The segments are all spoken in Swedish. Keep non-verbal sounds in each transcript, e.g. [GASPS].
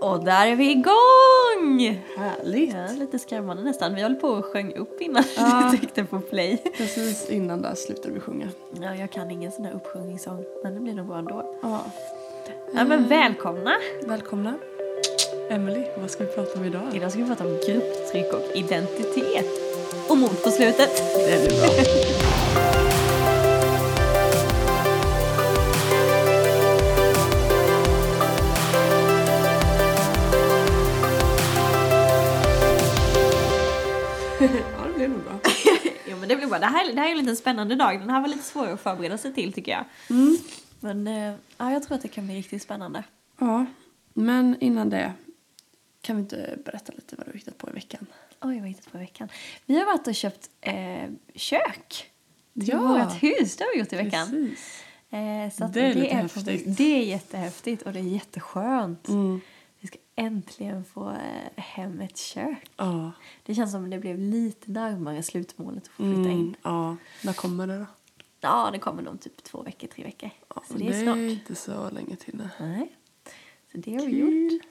Och där är vi igång! Härligt! Ja, lite skrämmande nästan. Vi håller på och sjöng upp innan Ja. [LAUGHS] du tryckte på play. Precis innan där slutade vi sjunga. Ja, jag kan ingen sån här uppsjungningssång, men det blir nog bra ändå. Ja. Ja, men välkomna! Välkomna! Emily, vad ska vi prata om idag? Idag ska vi prata om grupptryck och identitet. Och mord på slutet. Det blir bra. [LAUGHS] det. Det här, det här är en liten spännande dag. Den här var lite svår att förbereda sig till tycker jag. Men eh, ja, jag tror att det kan bli riktigt spännande. Ja, men innan det kan vi inte berätta lite vad du har hittat på i veckan? Oj, vad har hittat på i veckan? Vi har varit och köpt eh, kök till Ja. vårt hus. Det har vi gjort i veckan. Eh, så Det är på- häftigt. Det är jättehäftigt och det är jätteskönt. Mm. Vi ska äntligen få eh, hem ett kök. Ja. Det känns som det blev lite närmare slutmålet att få flytta in. Mm. ja. När kommer det då? Ja, det kommer nog typ två veckor, tre veckor. Ja, så det är snart. inte så länge till. nej. Nej. Så det har vi gjort.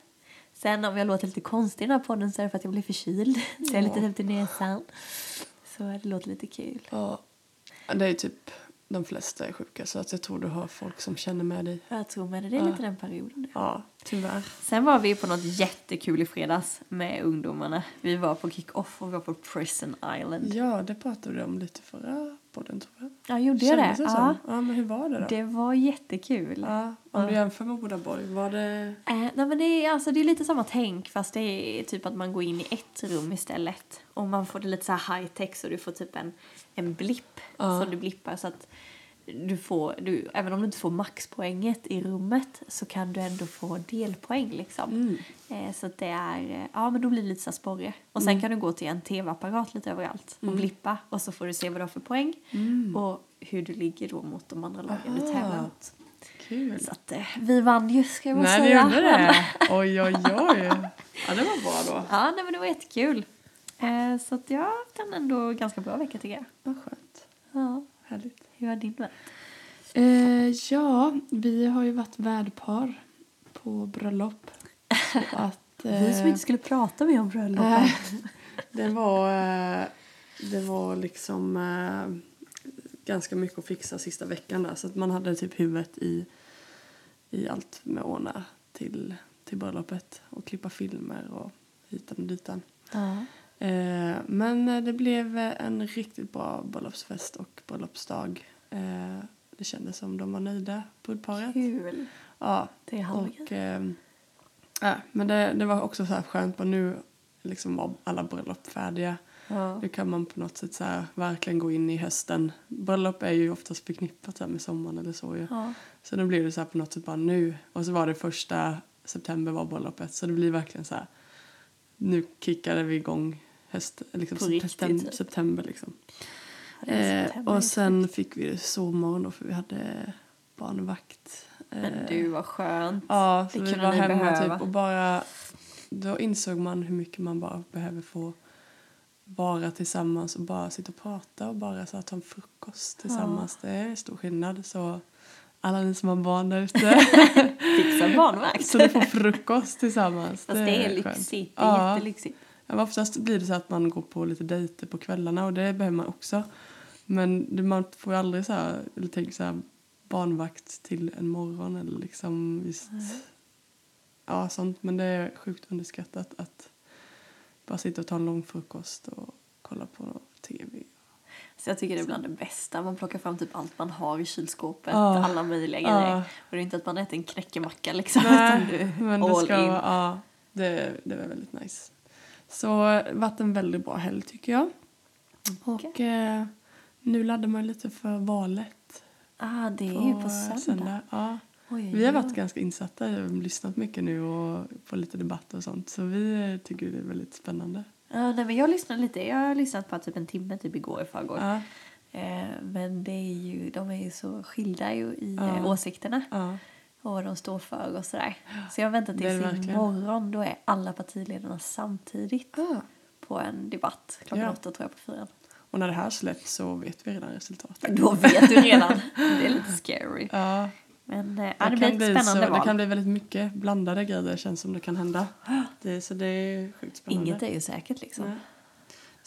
Sen om jag låter lite konstig i den här podden så är det för att jag blir förkyld. Så jag är lite täppt i näsan. Så det låter lite kul. Ja. Det är typ de flesta är sjuka så att jag tror du har folk som känner med dig. Jag tror med det, det är lite den perioden nu. Ja, tyvärr. Sen var vi på något jättekul i fredags med ungdomarna. Vi var på kick-off och vi var på Prison Island. Ja, det pratade du om lite förra podden tror jag. Ja, gjorde jag det? Det Ja. Ja, men hur var det då? Det var jättekul. Ja, om du jämför med Bodaborg, var det... Eh, nej men det är, alltså, det är lite samma tänk fast det är typ att man går in i ett rum istället. Och man får det lite så här high tech så du får typ en, en blipp Ja. som du blippar så att du får, du, även om du inte får maxpoänget i rummet så kan du ändå få delpoäng liksom. Mm. Eh, så det är, eh, ja men då blir det lite så sporre. Och sen kan du gå till en tv-apparat lite överallt och blippa och så får du se vad du har för poäng och hur du ligger då mot de andra lagen du Aha. tävlar mot. Kul. Så att eh, vi vann ju ska jag bara Nej, vi säga. gjorde det. [LAUGHS] Oj, oj, oj. Ja, det var bra då. Ja, nej, men det var jättekul. Eh, så att jag har haft en ändå ganska bra vecka tycker jag. Vad skönt. Ja, Härligt. Hur har din varit? Eh, ja, vi har ju varit värdpar på bröllop. [LAUGHS] Att, Vi som eh, inte skulle prata med om bröllop. Nej. [LAUGHS] Det var, eh, det var liksom eh, ganska mycket att fixa sista veckan där. Så att man hade typ huvudet i, i allt med ordna till, till bröllopet. Och klippa filmer och hitan och ditan. Ja. Eh, men eh, det blev eh, en riktigt bra bröllopsfest och bröllopsdag. Eh, det kändes som de var nöjda, brudparet. Kul. Ja, Det är och, eh, ja, men det, det var också så här skönt, nu liksom var alla bröllop färdiga. Ja. Nu kan man på något sätt så här verkligen gå in i hösten. Bröllop är ju oftast förknippat så med sommaren eller så ju. Ja. Så då blev det så här på något sätt bara nu. Och så var det första september var bröllopet. Så det blir verkligen så här. Nu kickade vi igång höst, liksom På riktigt, september, typ. september liksom. det är Eh, och sen fick vi sovmorgon då för vi hade barnvakt. Men Eh, du, vad skönt. Ja, så Det vi kunde var ni hemma behöva. typ och bara då insåg man hur mycket man bara behöver få vara tillsammans och bara sitta och prata och bara så ta en frukost tillsammans. Det är stor skillnad. Så alla ni som har barn där ute, [LAUGHS] Fixa barnvakt. så ni får frukost tillsammans. Fast det är skönt. lyxigt. Det är Ja. jättelyxigt. Men oftast blir det så att man går på lite dejter på kvällarna och det behöver man också. Men man får ju aldrig så här, eller tänk så här, barnvakt till en morgon eller liksom visst. Ja, sånt. Men det är sjukt underskattat att bara sitta och ta en lång frukost och kolla på tv. Så jag tycker det är bland det bästa. Man plockar fram typ allt man har i kylskåpet. Ja. Alla möjliga grejer. Och det är inte att man äter en knäckemacka liksom. Nej, utan du men det all ska in. ja, det, det var väldigt nice. Så det varit en väldigt bra helg tycker jag. Och eh, nu laddar man lite för valet. Ah, det är ju på eh, söndag. Ja. Oj, oj, Vi har varit ganska insatta, jag har lyssnat mycket nu och på lite debatt och sånt. Så vi eh, tycker det är väldigt spännande. Ja, nej, men jag lyssnade lite. Jag har lyssnat på typ en timme typ igår i förrgår. Ja, Eh, men det är ju, de är ju så skilda ju i Ja. eh, åsikterna ja, och vad de står för och sådär. Så jag väntar tills imorgon. Då är alla partiledarna samtidigt ja. på en debatt klockan Ja. åtta tror jag på fyran. Och när det här släpps så vet vi redan resultatet. Då vet du redan. [LAUGHS] Det är lite scary. Ja, Men ja, det Det blir kan, ett bli spännande så, val. det kan bli väldigt mycket blandade grejer känns som det kan hända. [GASPS] Det, så det är sjukt spännande. Inget är ju säkert liksom. Nej.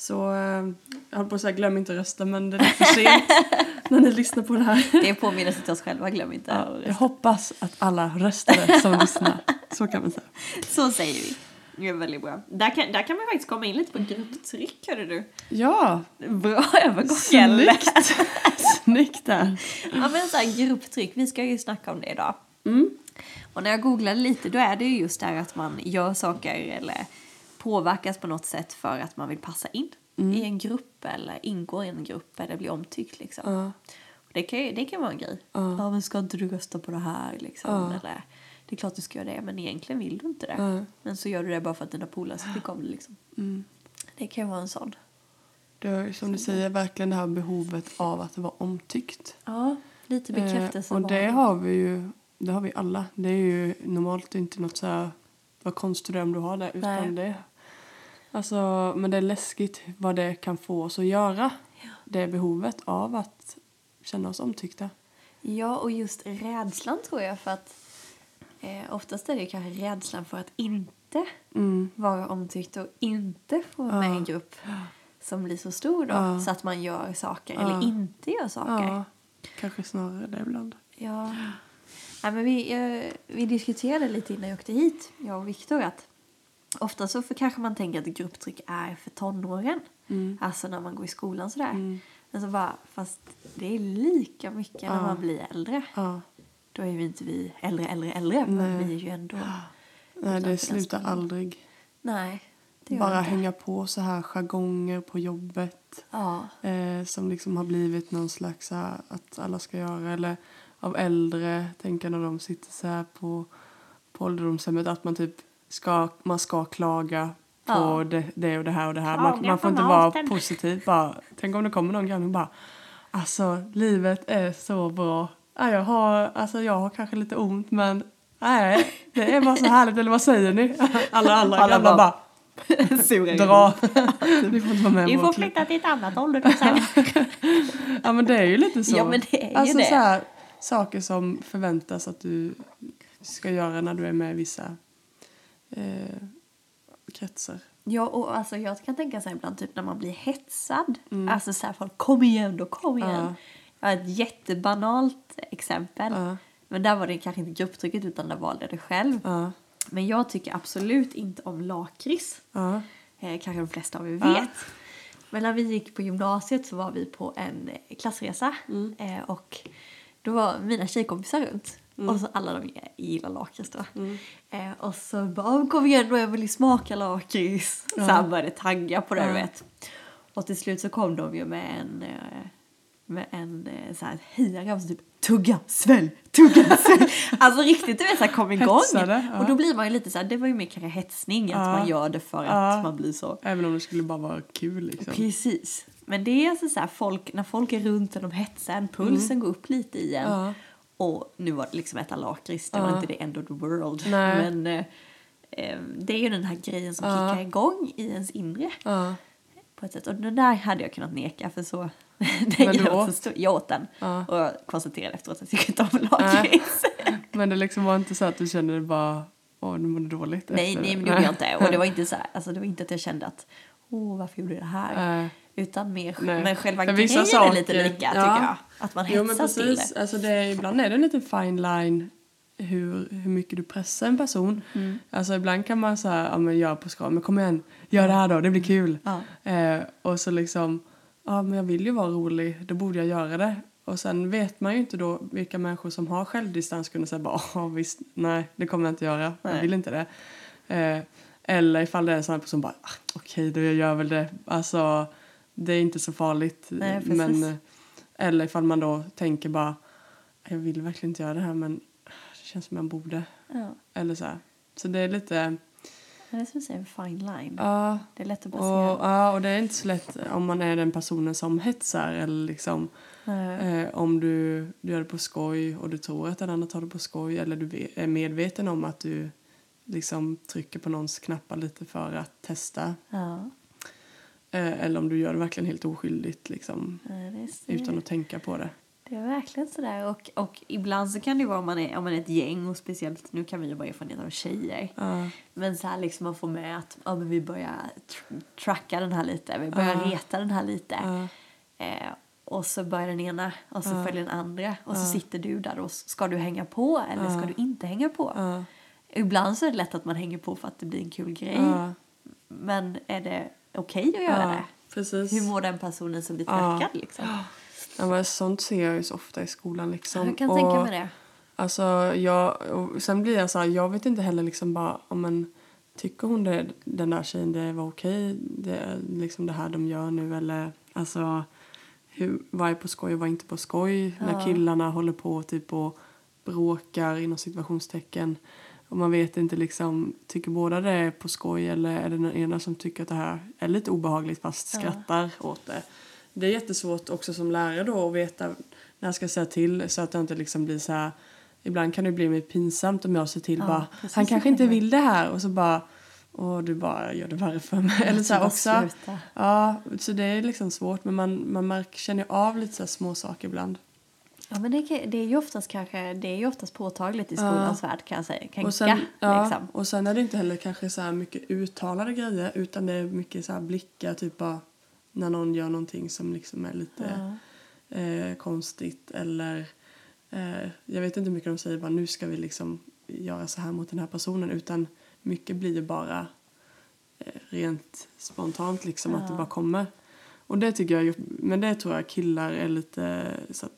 Så eh, jag håller på att säga glöm inte rösta men det är för sent [LAUGHS] när ni lyssnar på det här. Det är påminnelse till oss själva, glöm inte. Ja, jag hoppas att alla röstade som lyssnar. Så kan man säga. [LAUGHS] Så säger vi. Det är väldigt bra. Där kan, där kan man faktiskt komma in lite på grupptryck, hörde du. Ja, Bra övergång, snyggt! [LAUGHS] Snyggt där. Ja men så här, grupptryck, vi ska ju snacka om det idag. Mm. Och när jag googlade lite då är det ju just där att man gör saker eller påverkas på något sätt för att man vill passa in i en grupp eller ingår i en grupp eller blir omtyckt liksom. Och Det kan, ju, det kan vara en grej. Ja. Ja men ska inte du rösta på det här liksom? Ja. Eller det är klart du ska göra det men egentligen vill du inte det. Men så gör du det bara för att dina polare ska tycka om det liksom. Mm. Det kan vara en sån. Det är som du säger verkligen det här behovet av att vara omtyckt. Ja, lite bekräftelse. Eh, och det har vi ju det har vi alla. Det är ju normalt inte något så här vad konstigt om du har det. Utan Nej. det, alltså, men det är läskigt vad det kan få oss att göra. Ja. Det behovet av att känna oss omtyckta. Ja, och just rädslan tror jag för att eh, oftast är det kanske rädslan för att inte Mm. vara omtyckt och inte få vara med i en grupp som blir så stor då. Ja. Så att man gör saker Ja. eller inte gör saker. Ja, kanske snarare det ibland. Ja. ja men vi, eh, vi diskuterade lite innan jag åkte hit, jag och Viktor, att ofta så för kanske man tänker att grupptryck är för tonåren. Mm. Alltså när man går i skolan sådär. Mm. Men så bara, fast det är lika mycket när Ja. man blir äldre. Ja. Då är ju inte vi äldre, äldre, äldre. Men Nej. vi är ju ändå... Nej, det slutar skolan. aldrig. Nej, Bara hänga på så här jargonger på jobbet. Ja, Eh, som liksom har blivit någon slags här, att alla ska göra. Eller av äldre, tänker när de sitter så här på, på ålderdomshemmet. Att man typ ska, man ska klaga på Ja. det, det och det här och det här. Man, man får inte vara positiv. Bara, tänk om det kommer någon granne och bara Alltså livet är så bra. Ja, jag, har, alltså, jag har kanske lite ont men nej, det är bara så härligt. Eller vad säger ni? [LAUGHS] Alla andra Alla gamla bara- bara [LAUGHS] Sura dra. [LAUGHS] Ni får inte vara med Du får flytta till ett annat ålderdomshem. Ja men det är ju lite så. Ja, men det är ju alltså, det. Så här, saker som förväntas att du ska göra när du är med i vissa eh, kretsar. Ja, och alltså jag kan tänka här ibland typ när man blir hetsad. Mm. Alltså så här folk, kom igen då, kom igen. Ja. Jag har ett jättebanalt exempel. Ja. Men där var det kanske inte grupptrycket utan där valde det själv. Ja, Men jag tycker absolut inte om lakrits. ja, Eh, kanske de flesta av er vet. Men när vi gick på gymnasiet så var vi på en klassresa. Mm. Eh, och då var mina tjejkompisar runt. Och så alla de gillar lakrits då. Mm. Eh, och så bara, kom igen då, jag vill ju smaka lakrits. Så han började tagga på det, du Ja. vet. Och till slut så kom de ju med en, eh, med en eh, så här hejare och så typ tugga, svälj, tugga, [LAUGHS] svälj. alltså riktigt du vet så här kom igång. Hetsade, ja. Och då blir man ju lite så här, det var ju mer kanske hetsning att Ja. man gör det för Ja. att man blir så. Även om det skulle bara vara kul liksom. Precis. Men det är alltså så här, folk, när folk är runt och de hetsar en, pulsen går upp lite i en. Mm. Ja. Och nu var det liksom äta lakrits, det var inte det end of the world. Nej. Men eh, eh, det är ju den här grejen som Ja. kickar igång i ens inre. På ett sätt. Och den där hade jag kunnat neka för så... [LAUGHS] den Men du åt? så stor, jag åt den. Ja. Och jag konstaterade efteråt att jag inte om lakrits. men det liksom var inte så att du kände bara åh nu mår du dåligt. nej, nej, men det gjorde jag inte. Och det var [LAUGHS] inte så här, alltså det var inte att jag kände att åh, varför gjorde jag det här? Nej. Utan mer, Nej. men själva För grejen vissa är lite saker- lika ja. tycker jag. Att man Jo men hetsas till precis, det. alltså det är, ibland är det en liten fine line hur, hur mycket du pressar en person. Mm. Alltså ibland kan man säga, ja men gör på skal, men kom igen, gör det här då, det blir kul. Ja. Eh, och så liksom, ja men jag vill ju vara rolig, då borde jag göra det. Och sen vet man ju inte då vilka människor som har självdistans kunde säga bara, visst, nej det kommer jag inte göra, jag Nej. vill inte det. Eh, eller ifall det är en sån här person bara, ah, okej då jag gör väl det. Alltså det är inte så farligt. Nej, precis. men, eh, eller ifall man då tänker bara, jag vill verkligen inte göra det här men det känns som jag borde. Ja. Eller så här. Så det är lite, Det är som att säga en fine line. ja. Det är lätt att Och, basera. ja, och det är inte så lätt om man är den personen som hetsar eller liksom eh, om du, du gör det på skoj och du tror att den andra tar det på skoj eller du är medveten om att du liksom trycker på någons knappar lite för att testa. Ja. Eh, eller om du gör det verkligen helt oskyldigt liksom är, utan att tänka på det. det är verkligen sådär. Och, och ibland så kan det vara om man, är, om man är ett gäng och speciellt, nu kan vi ju bara erfarenhet av tjejer. Ja. Men så här liksom man får med att ja, men vi börjar tr- tracka den här lite, vi börjar Ja. reta den här lite. Ja. Eh, och så börjar den ena och så Ja. följer den andra och så Ja. sitter du där och ska du hänga på eller ska Ja. du inte hänga på? Ja. Ibland så är det lätt att man hänger på för att det blir en kul grej. Ja. Men är det okej att göra Ja. det? Precis. Hur mår den personen som blir Ja. trackad liksom? [GASPS] Ja, men sånt ser jag ju så ofta i skolan. Liksom. Jag kan och, tänka mig det. Alltså, jag, sen blir jag så här, jag vet inte heller liksom bara, om man tycker hon det, den där tjejen det var okej, det liksom det här de gör nu eller alltså hur, vad är på skoj och vad är inte på skoj Ja. när killarna håller på typ och bråkar inom situationstecken och man vet inte liksom, tycker båda det är på skoj eller är det den ena som tycker att det här är lite obehagligt fast Ja. skrattar åt det. Det är jättesvårt också som lärare då att veta när jag ska säga till så att det inte liksom blir så här Ibland kan det bli mer pinsamt om jag ser till Ja, bara precis han kanske inte vill det här och så bara och du bara gör det värre för mig. Eller så här också. sluta. Ja, så det är liksom svårt men man, man märker, känner av lite så små saker ibland. Ja, men det, det är ju oftast kanske, det är ju oftast påtagligt i skolans värld kan jag säga. Kan Och sen, ja, liksom. och sen är det inte heller kanske så här mycket uttalade grejer utan det är mycket så här blickar typ bara när någon gör någonting som liksom är lite Ja. eh, konstigt eller eh, jag vet inte hur mycket de säger bara nu ska vi liksom göra så här mot den här personen utan mycket blir ju bara eh, rent spontant liksom att det Ja. bara kommer. Och det tycker jag, men det tror jag killar är lite så att,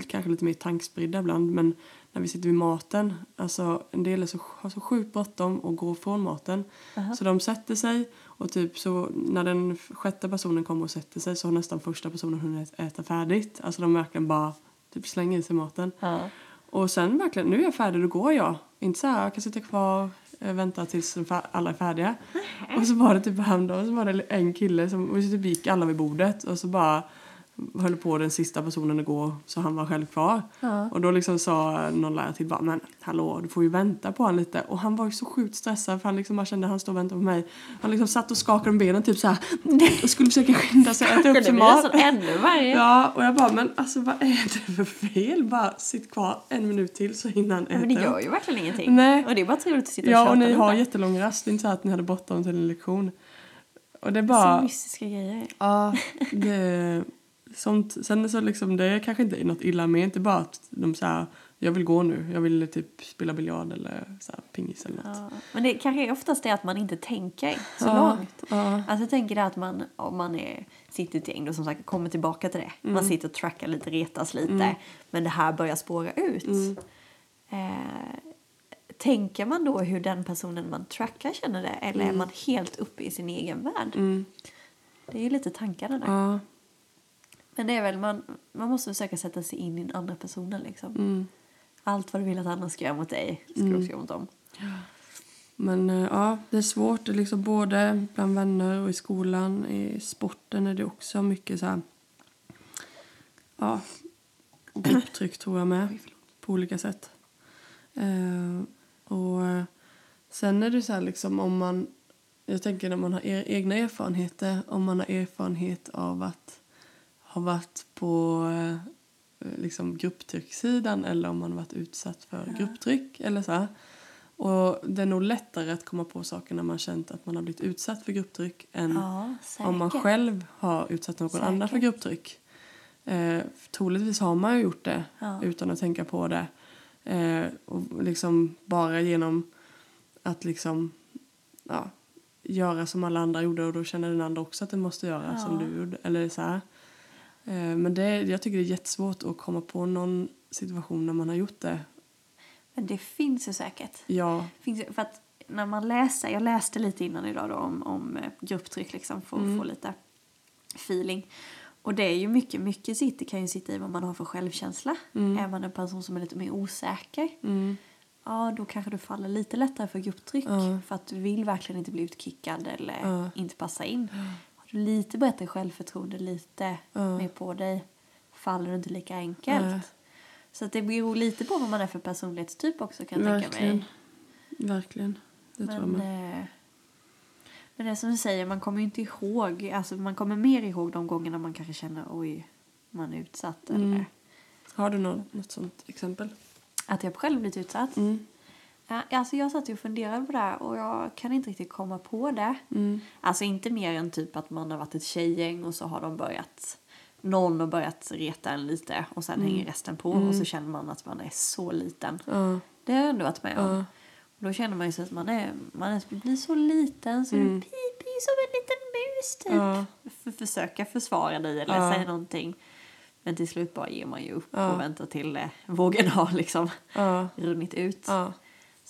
kanske lite mer tankspridda ibland men när vi sitter vid maten, alltså en del är så, har så sjukt bråttom och går från maten Aha. så de sätter sig och typ så när den sjätte personen kommer och sätter sig så har nästan första personen hunnit äta färdigt. Alltså de verkligen bara typ slänger i sig maten. Ja. Och sen verkligen, nu är jag färdig, då går jag. Inte så här, jag kan sitta kvar, eh, vänta tills alla är färdiga. [LAUGHS] Och så var det typ häromdagen så var det en kille som, och så typ gick alla vid bordet och så bara höll på den sista personen att gå så han var själv kvar. Ja. Och då liksom sa någon lärare till bara, men hallå du får ju vänta på han lite. Och han var ju så sjukt stressad för han liksom bara kände att han stod och väntade på mig. Han liksom satt och skakade med benen typ så här och skulle försöka skynda sig att äta upp sin mat. ännu värre. Ja, och jag bara, men alltså vad är det för fel? Bara sitt kvar en minut till så hinner han äta Men det gör ju verkligen ingenting. Nej. Och det är bara trevligt att sitta och Ja, och ni har jättelång rast. Det är inte så att ni hade bråttom till en lektion. Och det är Så bara... mystiska grejer. Ja, det... Sånt. Sen så liksom, det är kanske inte något illa med, inte bara att de säger jag vill gå nu, jag vill typ spela biljard eller så här, pingis eller något. Ja. Men det kanske är oftast det att man inte tänker så Ja, långt. Ja, Alltså jag tänker det att man, om man är, sitter i ett gäng då som sagt kommer tillbaka till det. Man sitter och trackar lite, retas lite. Men det här börjar spåra ut. Mm. Eh, tänker man då hur den personen man trackar känner det? Eller är man helt uppe i sin egen värld? mm, Det är ju lite tankarna där. Men det är väl, man, man måste försöka sätta sig in i den andra personen liksom. mm. Allt vad du vill att andra ska göra mot dig ska du också göra mot dem. Men eh, ja, det är svårt. Liksom både bland vänner och i skolan. I sporten är det också mycket så här... Ja, grupptryck tror jag med. På olika sätt. Eh, och eh, sen är det så här liksom om man... Jag tänker när man har er, egna erfarenheter. Om man har erfarenhet av att ha varit på eh, liksom grupptrycksidan eller om man har varit utsatt för grupptryck eller så. Och det är nog lättare att komma på saker när man känt att man har blivit utsatt för grupptryck än Ja, om man själv har utsatt någon Säkert. annan för grupptryck. Eh, troligtvis har man ju gjort det Ja. utan att tänka på det. Eh, och liksom bara genom att liksom ja, göra som alla andra gjorde och då känner den andra också att den måste göra Ja. som du gjorde. Eller så här. Eh, men det, jag tycker det är jättesvårt att komma på någon situation när man har gjort det. Men det finns ju säkert. Ja, Finns, för att när man läser, jag läste lite innan idag då om, om eh, grupptryck liksom för att få lite feeling. Och det är ju mycket, mycket sitter, kan ju sitta i vad man har för självkänsla. Är man en person som är lite mer osäker, mm, ja då kanske du faller lite lättare för grupptryck. För att du vill verkligen inte bli utkickad eller inte passa in. Har du lite bättre självförtroende, lite Ja. mer på dig, faller du inte lika enkelt. Nej. Så att det beror lite på vad man är för personlighetstyp också kan jag tänka verkligen. mig. Verkligen. Det tror jag Men, eh, men det är som du säger, man kommer ju inte ihåg. Alltså man kommer mer ihåg de gångerna man kanske känner oj, man är utsatt. Mm. Eller, Har du något, något sånt exempel? Att jag själv blivit utsatt? Mm. Ja, alltså jag satt och funderade på det här och jag kan inte riktigt komma på det. Mm. Alltså inte mer än typ att man har varit ett tjejgäng och så har de börjat någon har börjat reta en lite och sen hänger resten på och så känner man att man är så liten. Ja. Det har jag ändå varit med om. Ja. Och då känner man ju sig att man, är, man är, blir så liten så du piper som en liten mus typ. För, försöka försvara dig eller säga någonting. Men till slut bara ger man ju upp och väntar till eh, vågen har liksom [LAUGHS] runnit ut.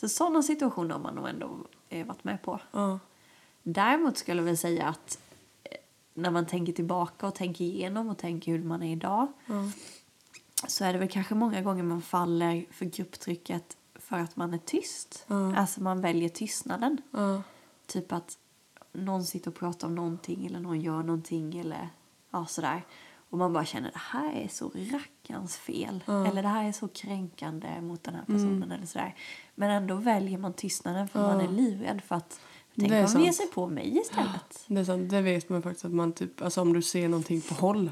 Så sådana situationer har man nog ändå eh, varit med på. Ja. Däremot skulle jag väl säga att eh, när man tänker tillbaka och tänker igenom och tänker hur man är idag Ja. så är det väl kanske många gånger man faller för grupptrycket för att man är tyst. Ja. Alltså man väljer tystnaden. Ja. Typ att någon sitter och pratar om någonting eller någon gör någonting eller ja, sådär. Och man bara känner det här är så rackarns fel. Eller det här är så kränkande mot den här personen eller sådär. Men ändå väljer man tystnaden för man är livrädd för att tänk Det är om de ger sig på mig istället. Det är sant. Det vet man faktiskt att man typ, alltså om du ser någonting på håll.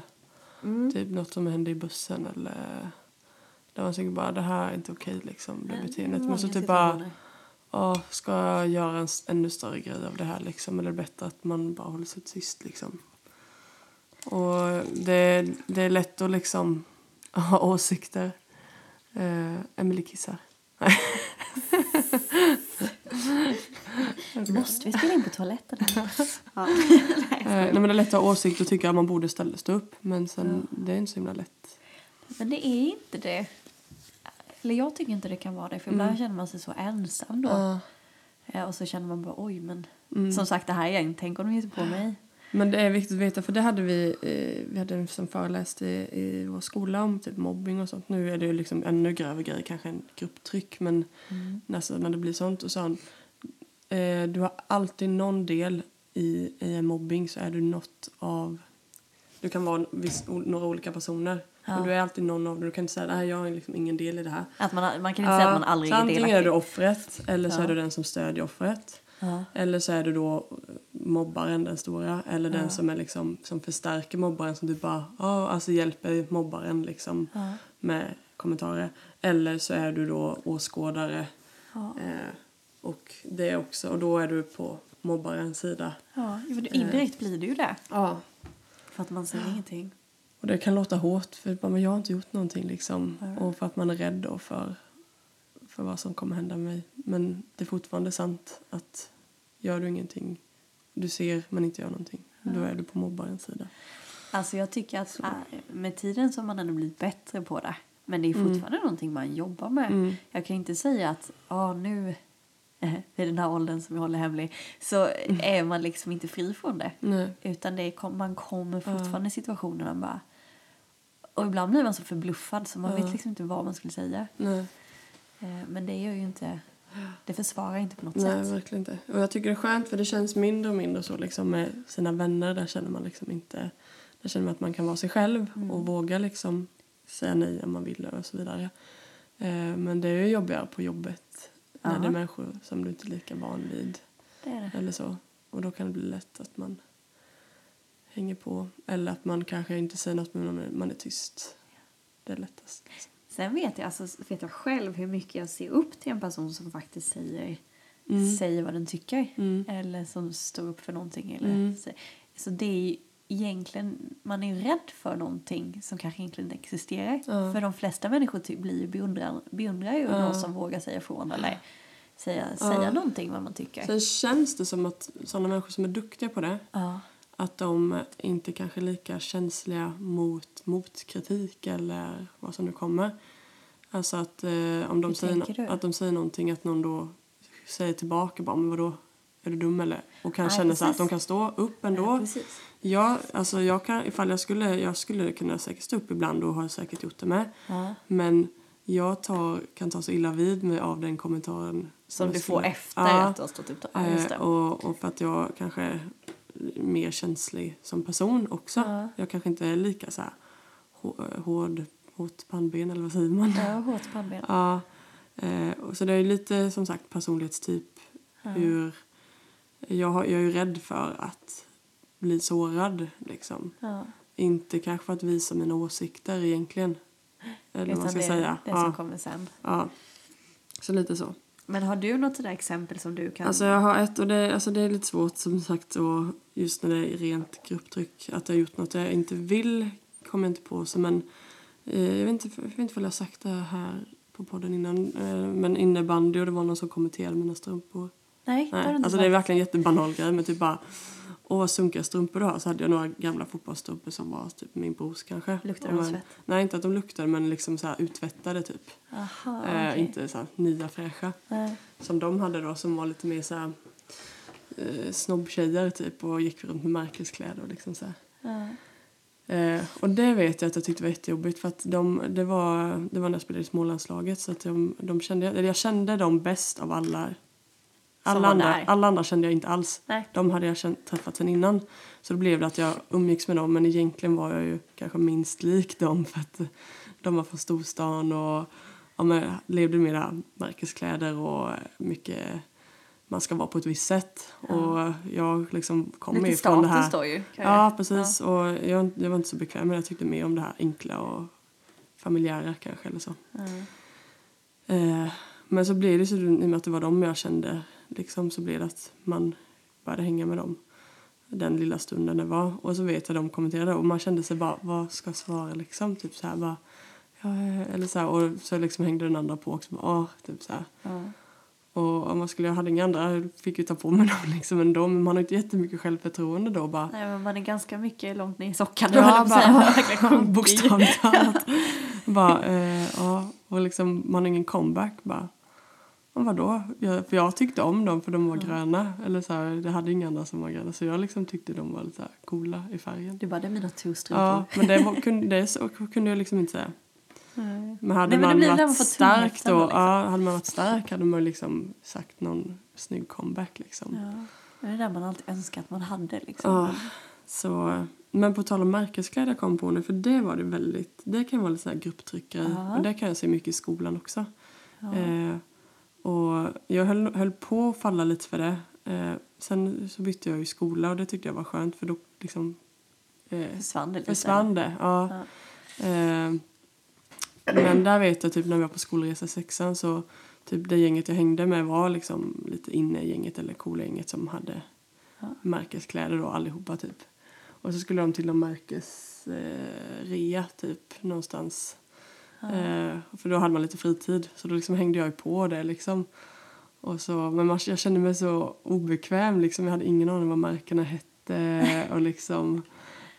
Mm. Typ något som händer i bussen eller där man tänker bara det här är inte okej liksom det beteendet. Men så typ bara, ja ska jag göra en ännu större grej av det här liksom eller är det bättre att man bara håller sig tyst liksom. Och det, det är lätt att liksom [LAUGHS] ha åsikter. Uh, Emily kissar. [LAUGHS] Måste vi spela in på toaletten? [LAUGHS] ja. Eh, nej men det är lätt att ha åsikter och tycka att man borde ställa, stå upp. Men sen, det är inte så himla lätt. Men det är inte det. Eller jag tycker inte det kan vara det. För ibland känner man sig så ensam då. Ja. Eh, Och så känner man bara oj men. Som sagt det här igen. Tänk om de sig på mig. Men det är viktigt att veta, för det hade vi, eh, vi hade en som föreläste i, i vår skola om typ mobbing och sånt. Nu är det ju liksom ännu grövre grejer, kanske en grupptryck, men nästan när det blir sånt. Och sa han, eh, du har alltid någon del i, i en mobbing så är du något av, du kan vara viss, några olika personer. Men du är alltid någon av dem. Du kan inte säga att jag har liksom ingen del i det här. Att man, man kan inte säga att man aldrig är antingen delaktig. är du offret eller så Ja. är du den som stödjer offret. Ja. Eller så är du då mobbaren, den stora. Eller den som är liksom som förstärker mobbaren som du bara, ja, alltså hjälper mobbaren liksom Ja. med kommentarer. Eller så är du då åskådare. Ja. Eh, och det är också, och då är du på mobbarens sida. Ja, det- indirekt blir det ju det. Ja. För att man säger ingenting. Och det kan låta hårt för bara, men jag har inte gjort någonting liksom. Och för att man är rädd då för, för vad som kommer hända med mig. Men det är fortfarande sant att gör du ingenting, du ser men inte gör någonting. Då är du på mobbarens sida. Alltså jag tycker att äh, med tiden så har man ändå blivit bättre på det. Men det är fortfarande någonting man jobbar med. Jag kan inte säga att ja nu [LAUGHS] vid den här åldern som vi håller hemlig så är man liksom inte fri från det. Nej. Utan det är, man kommer fortfarande i situationer man bara och ibland blir man så förbluffad så man vet liksom inte vad man skulle säga. Nej, Eh, Men det gör ju inte, det försvarar inte på något nej sätt. verkligen inte. Och jag tycker det är skönt för det känns mindre och mindre så liksom med sina vänner. Där känner man liksom inte, där känner man att man kan vara sig själv och våga liksom säga nej om man vill och så vidare. Eh, men det är ju jobbigare på jobbet när Ja. det är människor som du inte är lika van vid. Det är det. Eller så. Och då kan det bli lätt att man hänger på. Eller att man kanske inte säger något men man- man är tyst. Det är lättast. Sen vet jag, alltså, vet jag själv hur mycket jag ser upp till en person som faktiskt säger, säger vad den tycker. Mm. Eller som står upp för någonting. Eller, Mm. så, så det är egentligen, man är ju rädd för någonting som kanske egentligen inte existerar. Ja. För de flesta människor ty- blir ju beundrar, beundrar ju Ja. någon som vågar säga ifrån eller säga, säga någonting vad man tycker. Sen känns det som att sådana människor som är duktiga på det Ja. Att de inte kanske är lika känsliga mot motkritik eller vad som nu kommer. Alltså att eh, om de Hur säger, att de säger någonting att någon då säger tillbaka bara men vadå är du dum eller? Och kan Ja, känna så att de kan stå upp ändå. Ja. Ja, alltså jag kan, ifall jag skulle, jag skulle kunna säkert stå upp ibland och har säkert gjort det med. Ja. Men jag tar, kan ta så illa vid mig av den kommentaren. Som jag du får efter Ja, att du har stått upp. Ja, eh, och, och för att jag kanske mer känslig som person också. Ja. Jag kanske inte är lika så här hå- hård, hårt pannben eller vad säger man? Ja, hårt pannben. [LAUGHS] Ja, eh, så det är lite som sagt personlighetstyp. Hur jag, jag är ju rädd för att bli sårad liksom. Ja. Inte kanske för att visa mina åsikter egentligen. Eller vad man ska det, säga. det ja. som kommer sen. ja. Så lite så. Men har du något sådär exempel som du kan... Alltså jag har ett och det, alltså det är lite svårt som sagt och just när det är rent grupptryck att jag har gjort något jag inte vill kommer jag inte på så men eh, jag vet inte, jag vet inte vad jag har sagt det här på podden innan eh, men innebandy och det var någon som kommenterade mina strumpor. Nej, det Nej, inte alltså det är verkligen en jättebanal grej men typ bara Åh vad sunkiga strumpor du har. Så hade jag några gamla fotbollsstrumpor som var typ min brors kanske. Luktar Och de svett? Nej inte att de luktade men liksom så här uttvättade typ. Aha, Eh, okej. Inte så här nya fräscha. Nej. Som de hade då som var lite mer så här eh, snobbtjejer typ och gick runt med märkeskläder och liksom så. Ja. Eh, och det vet jag att jag tyckte var jättejobbigt för att de, det, var, det var när jag spelade i Smålandslaget så att de, de kände, eller jag kände dem bäst av alla. Alla andra, alla andra kände jag inte alls. Nej. De hade jag känt, träffat sen innan. Så då blev det att jag umgicks med dem men egentligen var jag ju kanske minst lik dem för att de var från storstan och ja, men, levde med era märkeskläder och mycket man ska vara på ett visst sätt. Och jag liksom kommer Lite ifrån det här. då ju. Ja, precis. Och jag, jag var inte så bekväm men jag tyckte mer om det här enkla och familjära kanske eller så. Ja. Eh, men så blev det så, i och med att det var dem jag kände, liksom, så blev det att man började hänga med dem den lilla stunden det var. Och så vet jag de kommenterade och man kände sig bara, vad ska jag svara liksom? Typ så här bara, ja, eller så här, och så liksom hängde den andra på också. Bara, åh, typ så här. Ja. Och om man skulle, jag hade inga andra, jag fick ju ta på mig [LAUGHS] dem liksom ändå. Men man har inte jättemycket självförtroende då bara. Nej, men man är ganska mycket långt ner i sockan. Ja, bara, [LAUGHS] bokstavligt talat. bara, eh, ja, och liksom, man har ingen comeback bara. Men vadå? Jag, för jag tyckte om dem för de var gröna. Eller så här, det hade inga andra som var gröna. Så jag liksom tyckte de var lite så coola i färgen. Du bara, det är mina tostrumpor. Ja, men det, var, kunde, det så, kunde jag liksom inte säga. Nej. Men hade Nej, man varit stark då, liksom. ja, hade man varit stark hade man liksom sagt någon snygg comeback liksom. Ja. Det är det där man alltid önskar att man hade. Liksom. Ja, så, men på tal om märkeskläder kom på nu, för det var det väldigt, det kan vara lite så här grupptryckare Ja. och det kan jag se mycket i skolan också. Ja. Eh, och jag höll, höll på att falla lite för det. Eh, sen så bytte jag ju skola och det tyckte jag var skönt för då liksom eh, Försvann det lite? försvann det. Ja. Ja. Eh, men där vet jag typ när vi var på skolresa sexan så typ det gänget jag hängde med var liksom lite inne i gänget eller coola gänget som hade Ja. märkeskläder då allihopa typ. Och så skulle de till någon märkesrea eh, typ någonstans. Eh, för då hade man lite fritid så då liksom hängde jag på det liksom. Och så, men man, jag kände mig så obekväm liksom. Jag hade ingen aning vad märkena hette [LAUGHS] och liksom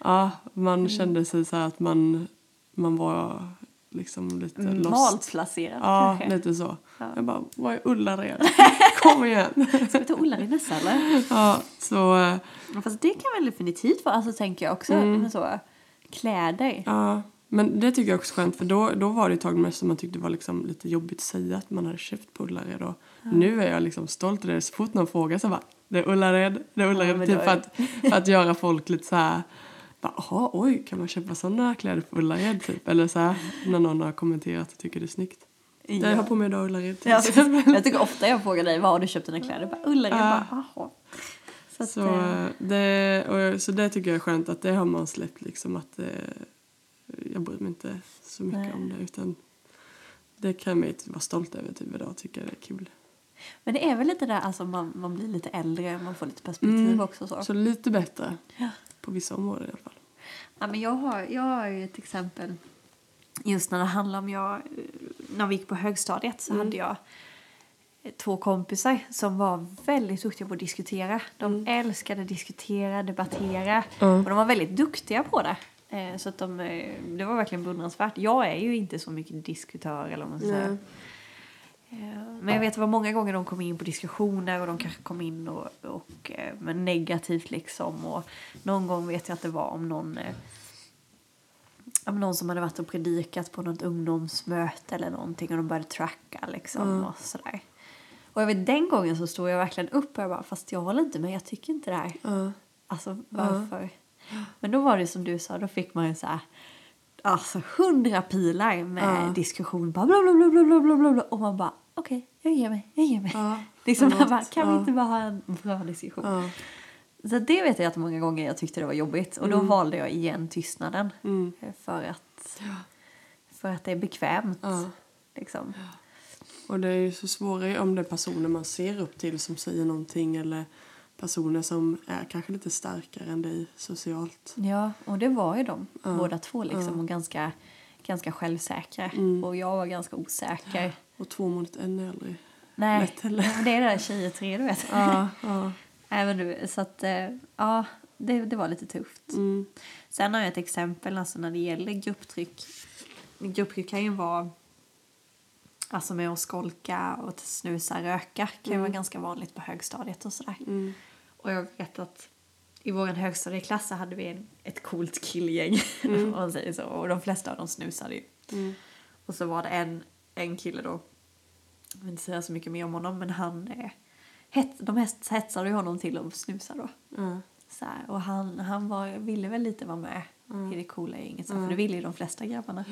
ja, man kände sig så att man, man var liksom lite Mm, lost. Malplacerad Ja, kanske. lite så. Ja. Jag bara, vad är Ullared? [LAUGHS] Kom igen! Ska vi ta Ullared nästa eller? ja, så, eh, Fast det kan väl definitivt vara, alltså tänker jag också, Mm. så, kläder. ja. Men det tycker jag också är skönt för då, då var det ett tag mest som man tyckte var liksom lite jobbigt att säga att man hade köpt på Ullared. Och Nu är jag liksom stolt över det. Så fort någon frågar så bara, det är Ullared, det är Ullared. men typ för, att, för att göra folk lite så här, "Jaha, oj, kan man köpa sådana kläder på Ullared typ? Eller så här, när någon har kommenterat och tycker det är snyggt. Det jag har på mig idag Ullared Ja, precis. jag tycker ofta jag frågar dig, var har du köpt dina kläder? Bara, Ullared, Ja. bara, jaha. Så, Så, eh, eh, det, och, så det tycker jag är skönt att det har man släppt liksom att eh, jag bryr mig inte så mycket Nej. om det utan det kan jag vara stolt över typ idag och tycka det är kul. Men det är väl lite där, alltså man, man blir lite äldre, man får lite perspektiv Mm. också så. Så lite bättre Ja. på vissa områden i alla fall. Ja, men jag, har, jag har ju ett exempel just när det handlar om jag, när vi gick på högstadiet så hade jag två kompisar som var väldigt duktiga på att diskutera. De älskade att diskutera, debattera Ja. och de var väldigt duktiga på det. Eh, Så att de, eh, det var verkligen beundransvärt. Jag är ju inte så mycket diskutör eller vad man. Eh, Men jag vet det var många gånger de kom in på diskussioner och de kanske kom in och, och men negativt liksom. Och någon gång vet jag att det var om någon, om någon som hade varit och predikat på något ungdomsmöte eller någonting och de började tracka liksom och sådär. Och jag vet den gången så stod jag verkligen upp och jag bara fast jag håller inte med, jag tycker inte det här. Ja. Alltså varför? Men då var det som du sa, då fick man ju så här alltså hundra pilar med Ja. diskussion. Bara bla, bla, bla, bla, bla, bla, bla. Och man bara okej, jag ger mig, jag ger mig. Ja, [LAUGHS] Liksom man bara, kan vi inte bara ha en bra diskussion? Ja. Så det vet jag att många gånger jag tyckte det var jobbigt. Och då valde jag igen tystnaden. Mm. eh, För att, För att det är bekvämt. Liksom. Och det är ju så svårare om det är personer man ser upp till som säger någonting eller personer som är kanske lite starkare än dig socialt. Ja, och det var ju de Ja. båda två liksom. Ja. Och ganska, ganska självsäkra. Mm. Och jag var ganska osäker. Och två mot en är aldrig Nej, lätt heller. det är det där tjejer tre, du vet. Ja, [LAUGHS] ja. Även du. Så att, eh, ja, det, det var lite tufft. Mm. Sen har jag ett exempel alltså när det gäller grupptryck. Grupptryck kan ju vara alltså med att skolka och snusa, röka. kan ju vara ganska vanligt på högstadiet och sådär. Mm. Och jag vet att i vår högstadieklass så hade vi en, ett coolt killgäng. [LAUGHS] om man säger så. Och de flesta av dem snusade ju. Mm. Och så var det en, en kille då, jag vill inte säga så mycket mer om honom, men han, eh, het, de hets- hetsade ju honom till att snusa då. Ja. Så här, och han, han var, ville väl lite vara med i det coola gänget, så, för det ville ju de flesta grabbarna.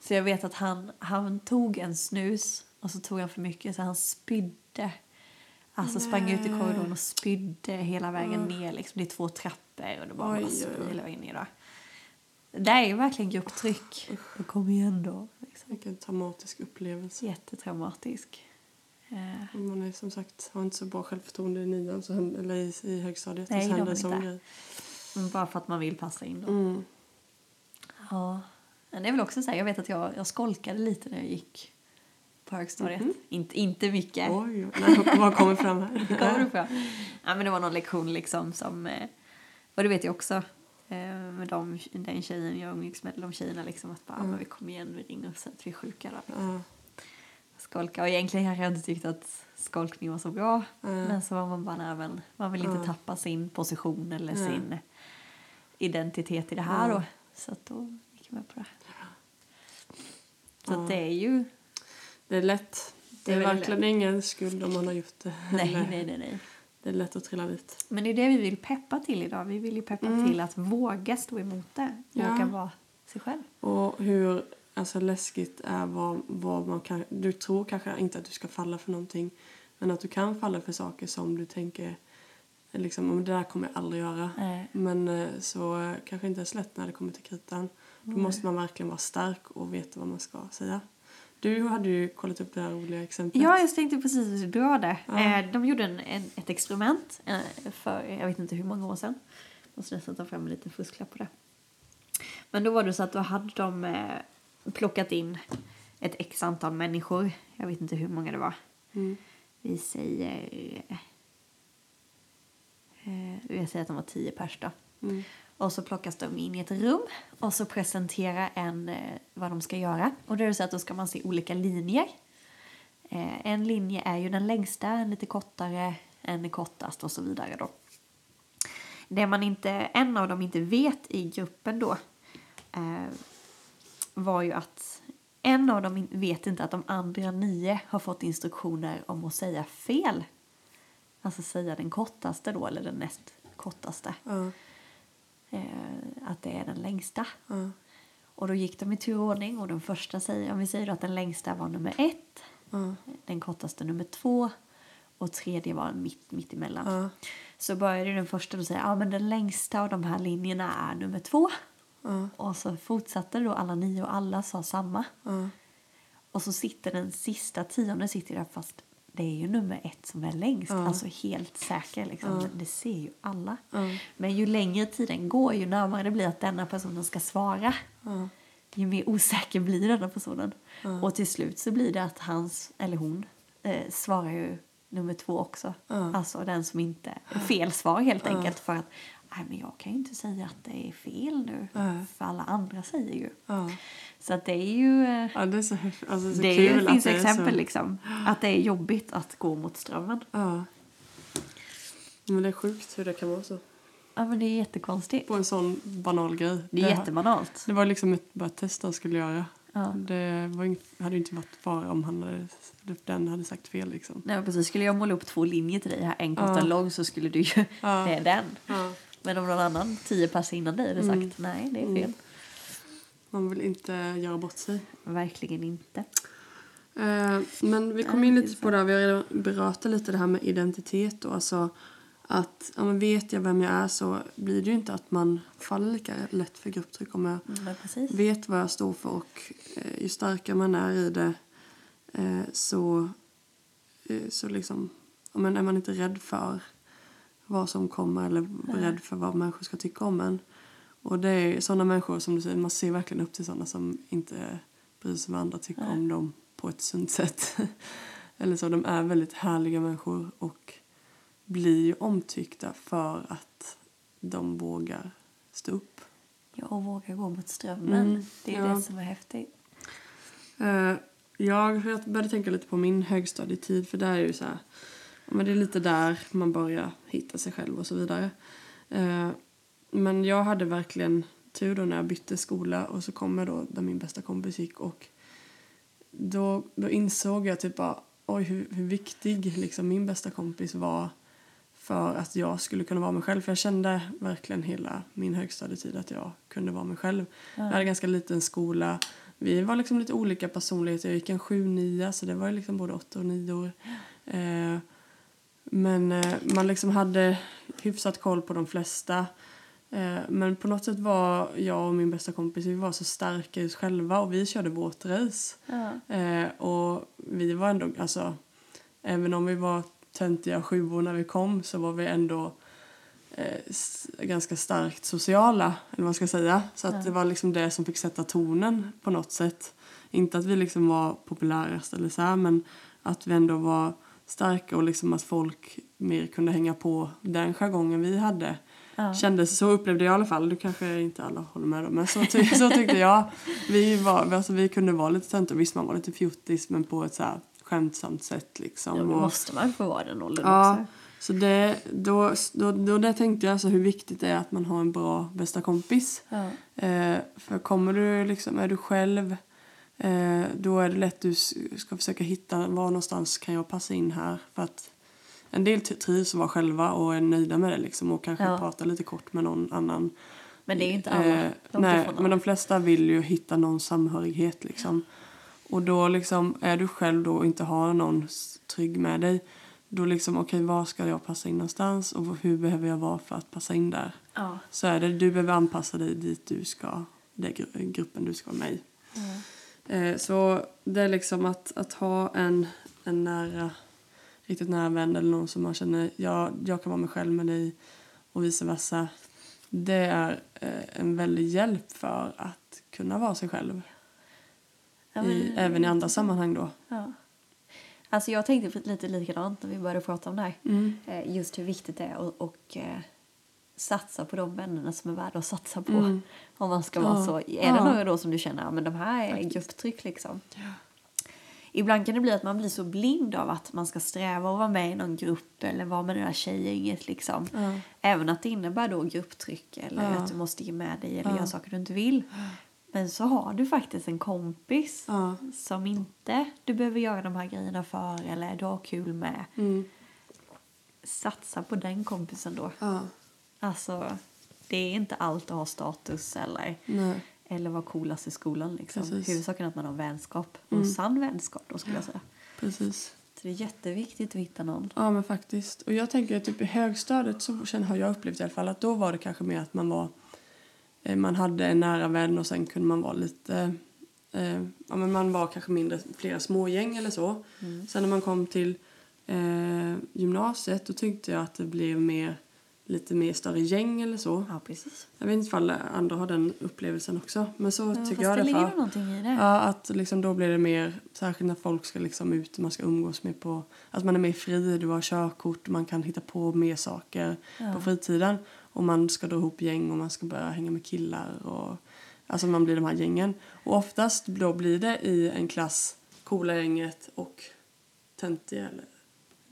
Så jag vet att han, han tog en snus och så tog han för mycket så han spydde. Alltså sprang ut i korridoren och spydde hela vägen ner. Liksom. Det är två trappor och det var oj. hela vägen ner. Då. Det är verkligen grupptryck. Det kom igen då. Liksom. Vilken traumatisk upplevelse. Jättetraumatisk. Eh, Man är som sagt har inte så bra självförtroende i nian så eller i, i högstadiet. Nej, så händer sån grej. men bara för att man vill passa in då. Mm. Ja. Men det är väl också så här, jag vet att jag, jag skolkade lite när jag gick på högstadiet. Inte, inte mycket. Oj. Nej, vad kommer fram här? [LAUGHS] Kommer på? Ja, men det var någon lektion liksom som, eh, och det vet jag också, eh, med de, den tjejen jag umgicks med, de tjejerna liksom att bara, Mm. men vi kommer igen, vi ringer och säger att vi är sjuka då. Ja, Skolka. Och egentligen kanske jag inte tyckte att skolkning var så bra. Mm. Men så var man bara, nej, men man vill inte Mm. tappa sin position eller Mm. sin identitet i det här Mm. då. Så att då gick jag med på det. Så det är ju, det är lätt. Det är, verkligen ingen skuld om man har gjort det. nej, nej, nej, nej. Det är lätt att trilla dit. Men det är det vi vill peppa till idag. Vi vill ju peppa Mm. till att våga stå emot det. Ja. Våga vara sig själv. Och hur alltså, läskigt är vad, vad man kan... Du tror kanske inte att du ska falla för någonting. Men att du kan falla för saker som du tänker liksom, om det där kommer jag aldrig göra. Nej. Men eh, så eh, kanske inte är så lätt när det kommer till kritan. Då måste man verkligen vara stark och veta vad man ska säga. Du hade ju kollat upp det här roliga exemplet. Ja, jag tänkte precis dra det. Ja. Eh, De gjorde en, en, ett experiment eh, för jag vet inte hur många år sedan. Måste nästan ta fram en liten fusklapp på det. Men då var det så att då hade de eh, plockat in ett x antal människor. Jag vet inte hur många det var. Mm. Vi säger... Vi säger att de var tio pers då. Mm. Och så plockas de in i ett rum och så presenterar en eh, vad de ska göra. Och då är det så att då ska man se olika linjer. Eh, en linje är ju den längsta, en lite kortare, en kortast och så vidare då. Det man inte, en av dem inte vet i gruppen då eh, var ju att en av dem vet inte att de andra nio har fått instruktioner om att säga fel. Alltså säga den kortaste då, eller den näst kortaste. Mm. Eh, att det är den längsta. ja, Och då gick de i tur och ordning och den första säger, om vi säger att den längsta var nummer ett, ja, den kortaste nummer två och tredje var mitt, mitt emellan. ja, Så började den första då säga, ja men den längsta av de här linjerna är nummer två. ja, Och så fortsatte då alla nio och alla sa samma. Och så sitter den sista tionde sitter där fast det är ju nummer ett som är längst. Ja. Alltså helt säker liksom. Ja. Det ser ju alla. ja, Men ju längre tiden går ju närmare det blir att denna personen ska svara. Ju mer osäker blir denna personen. Och till slut så blir det att hans, eller hon, eh, svarar ju nummer två också. Alltså den som inte, fel svar helt enkelt. För att, nej men jag kan ju inte säga att det är fel nu. Nej. För alla andra säger ju. ja. Så att det är ju... eh, Ja, det är så, alltså, så det kul finns att det exempel är så... liksom. Att det är jobbigt att gå mot strömmen. Ja. Men det är sjukt hur det kan vara så. Ja men det är jättekonstigt. På en sån banal grej. Det är jättebanalt. Det var liksom ett, bara ett test han skulle göra. Ja. Det var ing, hade ju inte varit fara om han hade, den hade sagt fel liksom. Nej, precis. Skulle jag måla upp två linjer till dig här, en kort och Ja. en lång, så skulle du ju... Ja. [LAUGHS] Det är den. Ja. Men om någon annan tio pass innan dig hade sagt Mm. nej, det är fel. Mm. Man vill inte göra bort sig. Verkligen inte. Eh, men vi kom in lite på det här, vi har redan berört lite det här med identitet och alltså att ja, men vet jag vem jag är så blir det ju inte att man faller lika lätt för grupptryck om jag vet vad jag står för och eh, ju starkare man är i det eh, så, eh, så liksom, ja, men är man inte rädd för vad som kommer eller rädd för vad människor ska tycka om en. Och det är sådana människor som du säger, man ser verkligen upp till sådana som inte bryr sig vad andra tycker om dem på ett sunt sätt. [LAUGHS] eller så, de är väldigt härliga människor och blir ju omtyckta för att de vågar stå upp. Ja, och våga gå mot strömmen. Mm, Det är ja. det som är häftigt. Eh, jag började tänka lite på min högstadietid för där är ju så här, men det är lite där man börjar hitta sig själv och så vidare. Eh, men jag hade verkligen tur då när jag bytte skola och så kom jag då där min bästa kompis gick och då, då insåg jag typ bara, oj hur, hur viktig liksom min bästa kompis var för att jag skulle kunna vara mig själv. För jag kände verkligen hela min högstadietid att jag kunde vara mig själv. Jag hade ganska liten skola. Vi var liksom lite olika personligheter. Jag gick en 7-9 så det var liksom både 8 och 9 år. Eh, men eh, man liksom hade hyfsat koll på de flesta. Eh, men på något sätt var jag och min bästa kompis vi var så starka i oss själva och vi körde vårt race. Ja. Eh, och vi var ändå, alltså, även om vi var töntiga sjuor när vi kom så var vi ändå eh, ganska starkt sociala, eller vad man ska säga. Så att det var liksom det som fick sätta tonen på något sätt. Inte att vi liksom var populärast eller så här, men att vi ändå var starka och liksom att folk mer kunde hänga på den jargongen vi hade. Ja. Kändes, så upplevde jag i alla fall. Du kanske inte alla håller med om, men så, ty- så tyckte jag. Vi, var, alltså, vi kunde vara lite töntiga. Visst, man var lite fjuttis, men på ett så här skämtsamt sätt liksom. Ja, då måste man få vara den åldern Ja, också. så det, då, då, då där tänkte jag alltså hur viktigt det är att man har en bra bästa kompis. Ja. Eh, för kommer du liksom, är du själv, då är det lätt du s- ska försöka hitta var någonstans kan jag passa in här. För att en del trivs att vara själva och är nöjda med det liksom och kanske Ja. prata lite kort med någon annan. Men det är inte alla. Eh, nej, men de flesta vill ju hitta någon samhörighet liksom. Och då liksom, är du själv då och inte har någon trygg med dig, då liksom, okej, var ska jag passa in någonstans och hur behöver jag vara för att passa in där? Ja. Så är det, du behöver anpassa dig dit du ska, den gru- gruppen du ska vara med i. Eh, så det är liksom att, att ha en, en nära, riktigt nära vän eller någon som man känner, jag, jag kan vara mig själv med dig och vice versa. Det är eh, en väldig hjälp för att kunna vara sig själv. Ja, men- I, även i andra sammanhang då. Ja. Alltså jag tänkte lite likadant när vi började prata om det här. Mm. Eh, Just hur viktigt det är och, eh, satsa på de vännerna som är värda att satsa på. Mm. Om man ska Ja. vara så. Är det Ja. några då som du känner, ja men de här är grupptryck liksom. Ibland kan det bli att man blir så blind av att man ska sträva och vara med i någon grupp eller vara med det där tjejgänget liksom. Även att det innebär då grupptryck eller att du måste ge med dig eller göra saker du inte vill. Men så har du faktiskt en kompis Ja. som inte du behöver göra de här grejerna för eller du har kul med. Mm. Satsa på den kompisen då. Ja. Alltså, det är inte allt att ha status eller, Nej. eller vara coolast i skolan. Liksom. Precis. Huvudsaken är att man har vänskap. Och Mm. sann vänskap då skulle jag säga. Precis. Så det är jätteviktigt att hitta någon. Ja men faktiskt. Och jag tänker typ i högstadiet så har jag upplevt i alla fall att då var det kanske mer att man var eh, man hade en nära vän och sen kunde man vara lite eh, ja men man var kanske mindre flera smågäng eller så. Sen när man kom till eh, gymnasiet då tyckte jag att det blev mer lite mer större gäng eller så. Ja, precis. Jag vet inte om andra har den upplevelsen också men så Ja, tycker jag det ligger någonting i det. Ja, att liksom då blir det mer, särskilt när folk ska liksom ut, man ska umgås med på, att man är mer fri, du har körkort, man kan hitta på mer saker Ja. på fritiden. Och man ska dra ihop gäng och man ska börja hänga med killar och, alltså man blir de här gängen. Och oftast då blir det i en klass, coola gänget och töntiga eller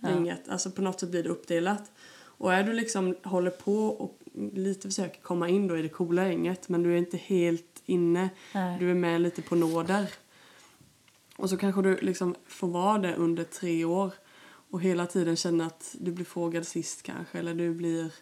Ja. gänget. Alltså på något sätt blir det uppdelat. Och är du liksom håller på och lite försöker komma in då i det coola gänget men du är inte helt inne. Nej. Du är med lite på nåder. Och så kanske du liksom får vara det under tre år och hela tiden känna att du blir frågad sist kanske eller du blir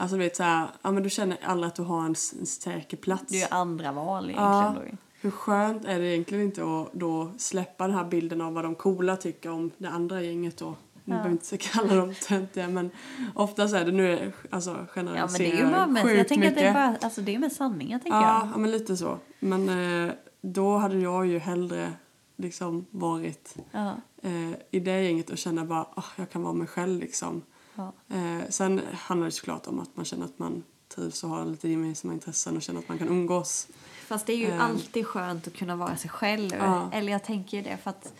Alltså vet så här, ja men du känner aldrig att du har en, en säker plats. Det är andra val egentligen Ja. då. Hur skönt är det egentligen inte att då släppa den här bilden av vad de coola tycker om det andra gänget då? Nu behöver inte kalla dem töntiga men oftast är det nu alltså Ja generaliserar men det är ju bara sjukt jag tänker att det är mycket. bara, alltså det är med sanningar tänker Ja, jag. ja, men lite så. Men eh, då hade jag ju hellre liksom varit Ja. eh, i det gänget och känna bara att jag kan vara mig själv liksom. Ja. Eh, sen handlar det såklart om att man känner att man trivs och har lite gemensamma intressen och känner att man kan umgås. Fast det är ju Ehm. alltid skönt att kunna vara sig själv. Ja. Eller jag tänker det för att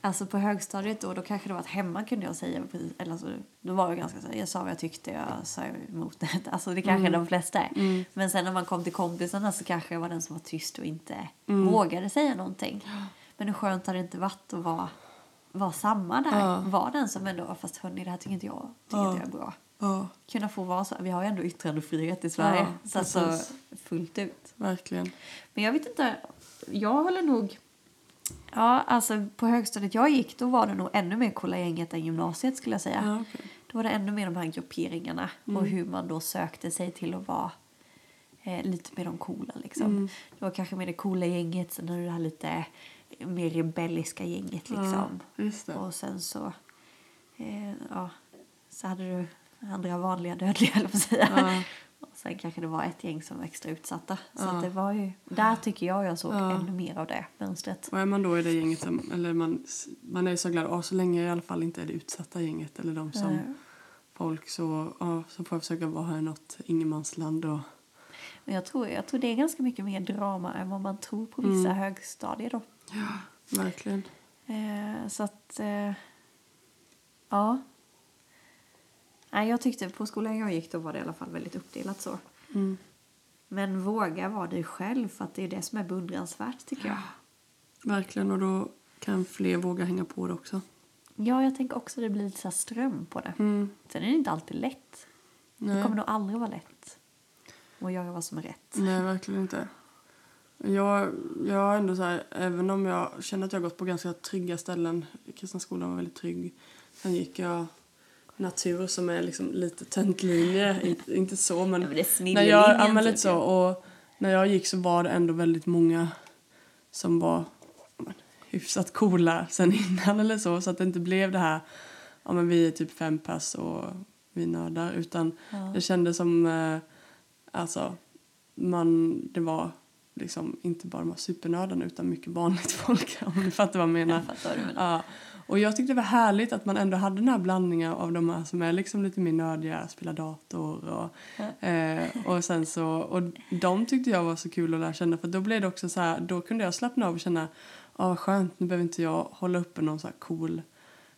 Alltså på högstadiet då, då kanske det var att hemma kunde jag säga eller alltså, då var jag ganska så jag sa vad jag tyckte, jag sa emot det. [LAUGHS] Alltså det kanske de flesta är. Men sen när man kom till kompisarna så kanske jag var den som var tyst och inte vågade säga någonting. Men hur skönt har det inte varit att vara, vara samma där? Ja. Vara den som ändå, fast hörni det här tycker inte jag, tycker Ja. inte jag är bra. Ja, Kunna få vara så, vi har ju ändå yttrandefrihet i Sverige. Ja, så alltså fullt ut. verkligen. Men jag vet inte, jag håller nog... Ja, alltså på högstadiet jag gick då var det nog ännu mer coola gänget än gymnasiet skulle jag säga. Ja, okej. Då var det ännu mer de här grupperingarna och hur man då sökte sig till att vara eh, lite mer de coola liksom. Det var kanske mer det coola gänget, sen hade det här lite mer rebelliska gänget liksom. Ja. Och sen så, eh, ja, så hade du andra vanliga dödliga, [LAUGHS] eller säga. Ja. Sen kanske det var ett gäng som var extra utsatta. Så Ja. det var ju, där tycker jag jag såg Ja. ännu mer av det mönstret. Och är man då i det gänget, som, eller man, man är så glad, åh, så länge jag i alla fall inte är det utsatta gänget eller de som Eh, folk så, ja, så får jag försöka vara här i något ingenmansland och Men jag tror, jag tror det är ganska mycket mer drama än vad man tror på vissa Mm. högstadier då. verkligen. Eh, så att, eh, ja. Nej, jag tyckte på skolan jag gick då var det i alla fall väldigt uppdelat så. Mm. Men våga vara dig själv för att det är det som är beundransvärt tycker jag. Verkligen och då kan fler våga hänga på det också. Ja, jag tänker också att det blir lite så ström på det. Mm. Sen är det inte alltid lätt. Det Nej. kommer nog aldrig vara lätt att göra vad som är rätt. Nej, verkligen inte. Jag, jag ändå så här, även om jag känner att jag har gått på ganska trygga ställen. Kristna skolan var väldigt trygg. Sen gick jag natur som är liksom lite töntlinje. [LAUGHS] inte, så men. Ja, när jag, ja, men lite så. Och när jag gick så var det ändå väldigt många som var hyfsat coola sen innan eller så. Så att det inte blev det här, ja men vi är typ fem pass och vi nördar. Utan Ja. det kändes som, eh, alltså, man, det var liksom inte bara de här supernördarna utan mycket vanligt [LAUGHS] folk om du fattar vad jag menar. Jag fattar vad du menar. Ja. Och jag tyckte det var härligt att man ändå hade den här blandningen av de här som är liksom lite mer nördiga, spelar dator och, eh, och sen så, och de tyckte jag var så kul att lära känna för då blev det också så här, då kunde jag slappna av och känna, ja vad skönt, nu behöver inte jag hålla uppe någon så här cool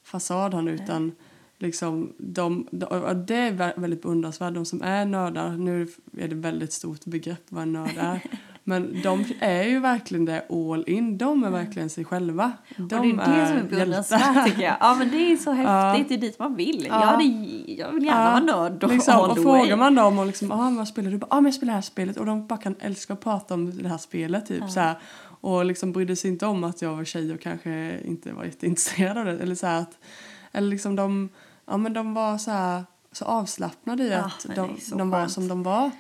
fasad här nu utan liksom de, de, det är vä- väldigt beundransvärt, de som är nördar, nu är det väldigt stort begrepp vad en nörd är, [LAUGHS] men de är ju verkligen det all in, de är verkligen sig själva. De och det är det som är beundransvärt tycker jag. Ja men det är så häftigt, det är dit man vill. Ja. Jag, hade, jag vill gärna vara nörd liksom, all och the way. frågar man dem och liksom, ah, vad spelar du? Ja, ah, men jag spelar det här spelet och de bara kan älska att prata om det här spelet typ så här. Och liksom brydde sig inte om att jag var tjej och kanske inte var jätteintresserad av det eller så att, eller liksom de, ja men de var så här så avslappnade i Ja, att de, de var som de var.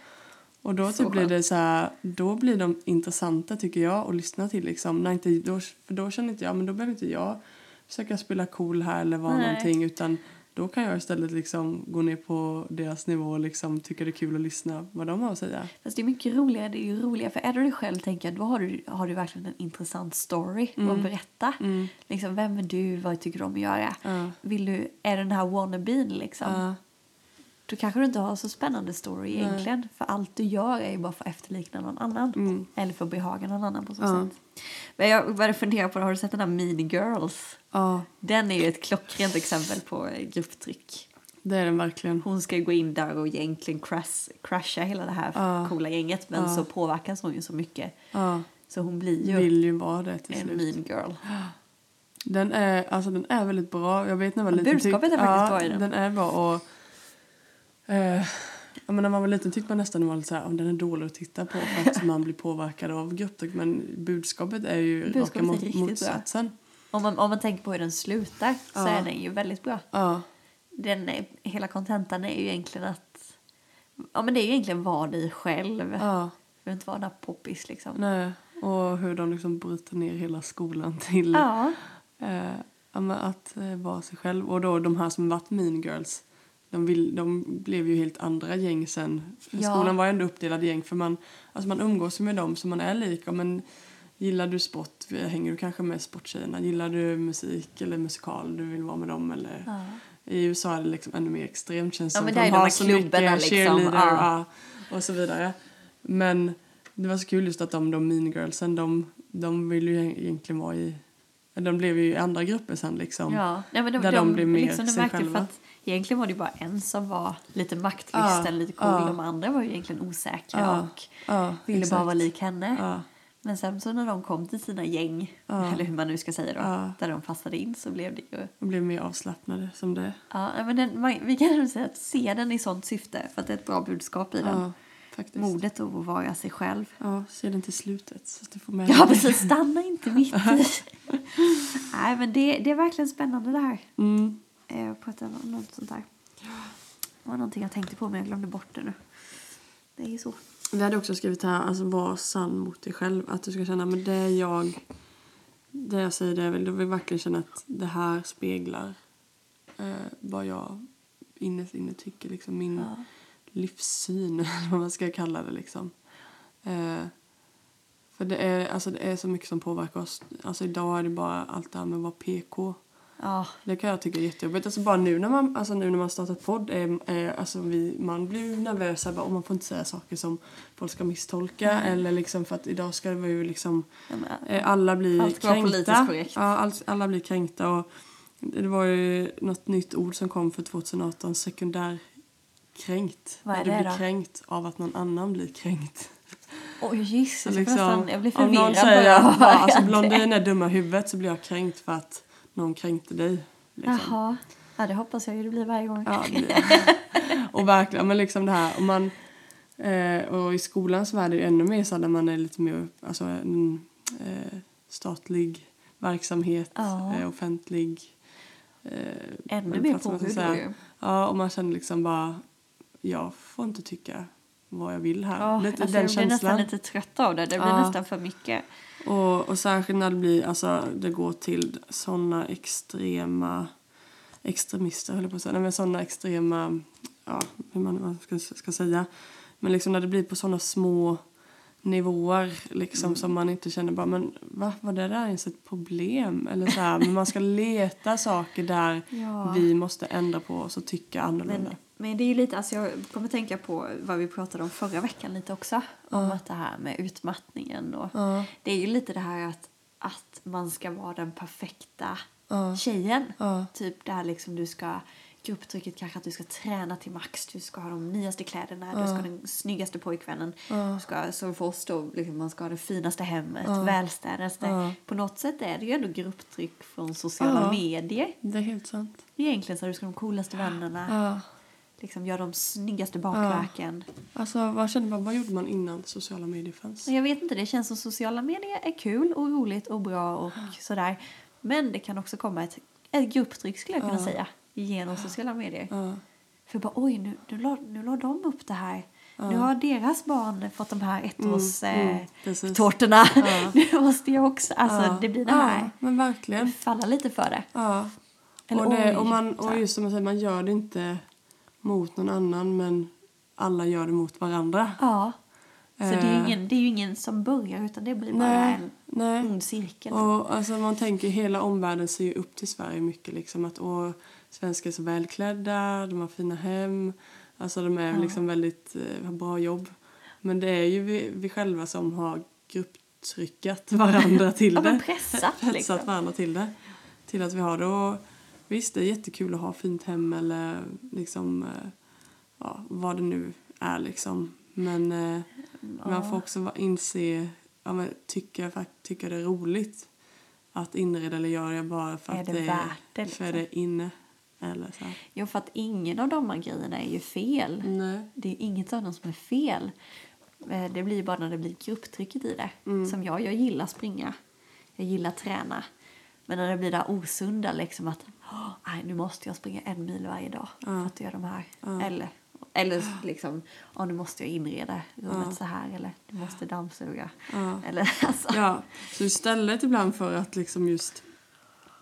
Och då typ blir det så här, då blir de intressanta tycker jag att lyssna till liksom. När inte, då, för då känner inte jag, men då behöver inte jag försöka spela cool här eller vara Nej. någonting utan då kan jag istället liksom gå ner på deras nivå och liksom tycka det är kul att lyssna vad de har att säga. Fast det är mycket roligare, det är ju roligare för är du dig själv tänker jag, då har du, har du verkligen en intressant story att berätta. Mm. Liksom, vem är du, vad tycker du om att göra? Ja. Vill du, är du den här wannabeen liksom? Ja. Då kanske du inte har så spännande story Nej. egentligen. För allt du gör är ju bara för att efterlikna någon annan. Mm. Eller för att behaga någon annan på så Ja. sätt. Men jag började fundera på, har du sett den här Mean Girls? ja, Den är ju ett klockrent exempel på eh, grupptryck. det är den verkligen. Hon ska gå in där och egentligen crash, crasha hela det här Ja. coola gänget. Men så påverkas hon ju så mycket. Så hon blir ju vill ju vara det till en slut. mean girl. Den är, alltså, den är väldigt bra. Jag vet när jag var liten. budskapet tyck- är faktiskt ja, bra i den. Den är bra och... Eh, ja, men när man var liten tyckte man nästan lite så här, om den är dålig att titta på för att man blir påverkad av grupptryck. Men budskapet är ju Budskapet raka mot, bra. motsatsen. Om man, om man tänker på hur den slutar så Ja. är den ju väldigt bra. Ja, Den är, hela kontentan är ju egentligen att... Ja men det är ju egentligen var dig själv. ja, Du behöver inte vara den här poppis liksom. nej. Och hur de liksom bryter ner hela skolan till... Ja. Eh, att eh, vara sig själv. Och då de här som varit mean girls, de, vill, de blev ju helt andra gäng sen. Ja. Skolan var ju ändå uppdelad i gäng för man, alltså man umgås med dem som man är lika. Men gillar du sport hänger du kanske med sporttjejerna. Gillar du musik eller musikal, du vill vara med dem. Eller, Ja. I USA är det liksom ännu mer extremt känns Ja, som, de har så mycket liksom, cheerleader ja. ja, och så vidare. Men det var så kul just att de, de mean girlsen, de, de vill ju egentligen vara i... De blev ju i andra grupper sen liksom. Ja, nej, men de, Där de, de blir mer liksom, sig själva. Att egentligen var det bara en som var lite maktlysten, Ja, lite cool. ja. De andra var ju egentligen osäkra Ja, och ja, ville exakt. bara vara lik henne. Men sen så när de kom till sina gäng, [LAUGHS] eller hur man nu ska säga då, där de passade in så blev det ju... de blev mer avslappnade som det. Ja, men den, vi kan nog säga att se den i sånt syfte, för att det är ett bra budskap i den. Faktiskt. Modet att vara sig själv. Ja, se den till slutet. Så att du får med Ja, precis. Stanna inte mitt i. [LAUGHS] Nej, men det, det är verkligen spännande det här. Mm. Eh, på ett, något sånt där. Det var någonting jag tänkte på men jag glömde bort det nu. Det är ju så. Vi hade också skrivit här, alltså var sann mot dig själv. Att du ska känna, men det är jag, det jag säger det jag vill. Du vill verkligen känna att det här speglar eh, vad jag innerst inne tycker. Liksom min Ja. livssyn, [LAUGHS] vad man ska kalla det liksom. Eh, för det är, alltså det är så mycket som påverkar oss. Alltså idag är det bara allt det här med att vara PK. Ja, Det kan jag tycka är jättejobbigt. Alltså bara nu när man, alltså nu när man startat podd, är, är, alltså vi, man blir ju nervös och man får inte säga saker som folk ska misstolka. Eller liksom för att idag ska vi ju liksom, eh, alla blir Allt kränkta. politiskt korrekt. Ja, allt, alla blir kränkta. Och det var ju något nytt ord som kom för 2018, sekundärkränkt. Vad är När du det blir då? kränkt av att någon annan blir kränkt. Oj, Jesus. Liksom, jag blir om någon förvirrad säger att alltså, det. [LAUGHS] blondin är dumma huvudet så blir jag kränkt för att någon kränkte dig. Liksom. Jaha. Ja, det hoppas jag ju det blir varje gång. Ja, det blir. [LAUGHS] Och verkligen, men liksom det här, om man, eh, och i skolans värld är det ännu mer så när man är lite mer, alltså en eh, statlig verksamhet, Ja. eh, offentlig. Eh, Ännu mer plats, på man ska hur säga. då ju. Ja, och man känner liksom bara, jag får inte tycka vad jag vill här. Ja, lite alltså den jag blir nästan känslan. lite trött av det. Det blir Ja. nästan för mycket. Och, och särskilt när det blir, alltså det går till såna extrema extremister höll jag på att säga. Nej, men såna extrema, ja hur man, man ska, ska säga. Men liksom när det blir på såna små nivåer liksom Mm. som man inte känner bara men va, var det där ens ett problem? Eller så här, men man ska leta saker där [LAUGHS] Ja. vi måste ändra på oss och tycka annorlunda. Men, men det är ju lite, alltså jag kommer tänka på vad vi pratade om förra veckan lite också. Om att det här med utmattningen och det är ju lite det här att, att man ska vara den perfekta tjejen. Typ det här liksom du ska, grupptrycket kanske att du ska träna till max, du ska ha de nyaste kläderna, du ska ha den snyggaste pojkvännen. Du ska, som för oss då, liksom, man ska ha det finaste hemmet, välstädaste. Ja. På något sätt är det ju ändå grupptryck från sociala medier. Det är helt sant. Egentligen så du ska ha de coolaste vännerna. Liksom göra de snyggaste bakverken. Alltså vad känner man, vad gjorde man innan sociala medier fanns? Jag vet inte, det känns som sociala medier är kul och roligt och bra och sådär. Men det kan också komma ett, ett grupptryck skulle jag kunna Ja. säga genom sociala medier. Ja. För bara oj, nu, nu, la, nu la de upp det här. Nu har deras barn fått de här ettårs Mm, mm, eh. Ja. [LAUGHS] nu måste jag också. Alltså Ja. det blir det här. Ja, men verkligen. Falla lite för det. Ja. Eller och, det, oj, och, man, och just som jag säger, man gör det inte mot någon annan men alla gör det mot varandra. Ja. Så det, är Eh. ingen, det är ju ingen som börjar utan det blir bara Nej, en nej. ond cirkel. Och alltså man tänker hela omvärlden ser ju upp till Sverige mycket liksom att åh, svenskar är så välklädda, de har fina hem, alltså de är liksom väldigt, eh, har bra jobb. Men det är ju vi, vi själva som har grupptryckat [LAUGHS] varandra till Ja, det. pressat, [LAUGHS] Pressat liksom. varandra till det. Till att vi har det. Och visst, det är jättekul att ha fint hem eller liksom, eh, ja, vad det nu är liksom. Men eh, man får också inse, ja, men, tycker, jag tycker det är roligt att inreda eller gör jag bara för Är att det det, för liksom? det är inne. Eller så. Jo, för att ingen av de här grejerna är ju fel. Nej. Det är inget av dem som är fel. Eh, Det blir bara när det blir grupptrycket i det. Mm. Som jag, jag gillar springa. Jag gillar träna. Men när det blir det osunda liksom att "Åh, nej, nu måste jag springa en mil varje dag för att göra de här. Eller, eller liksom, "Åh, nu måste jag inreda rummet så här. Eller du måste dammsuga. Ja. Eller [LAUGHS] alltså. Ja, så istället ibland för att liksom just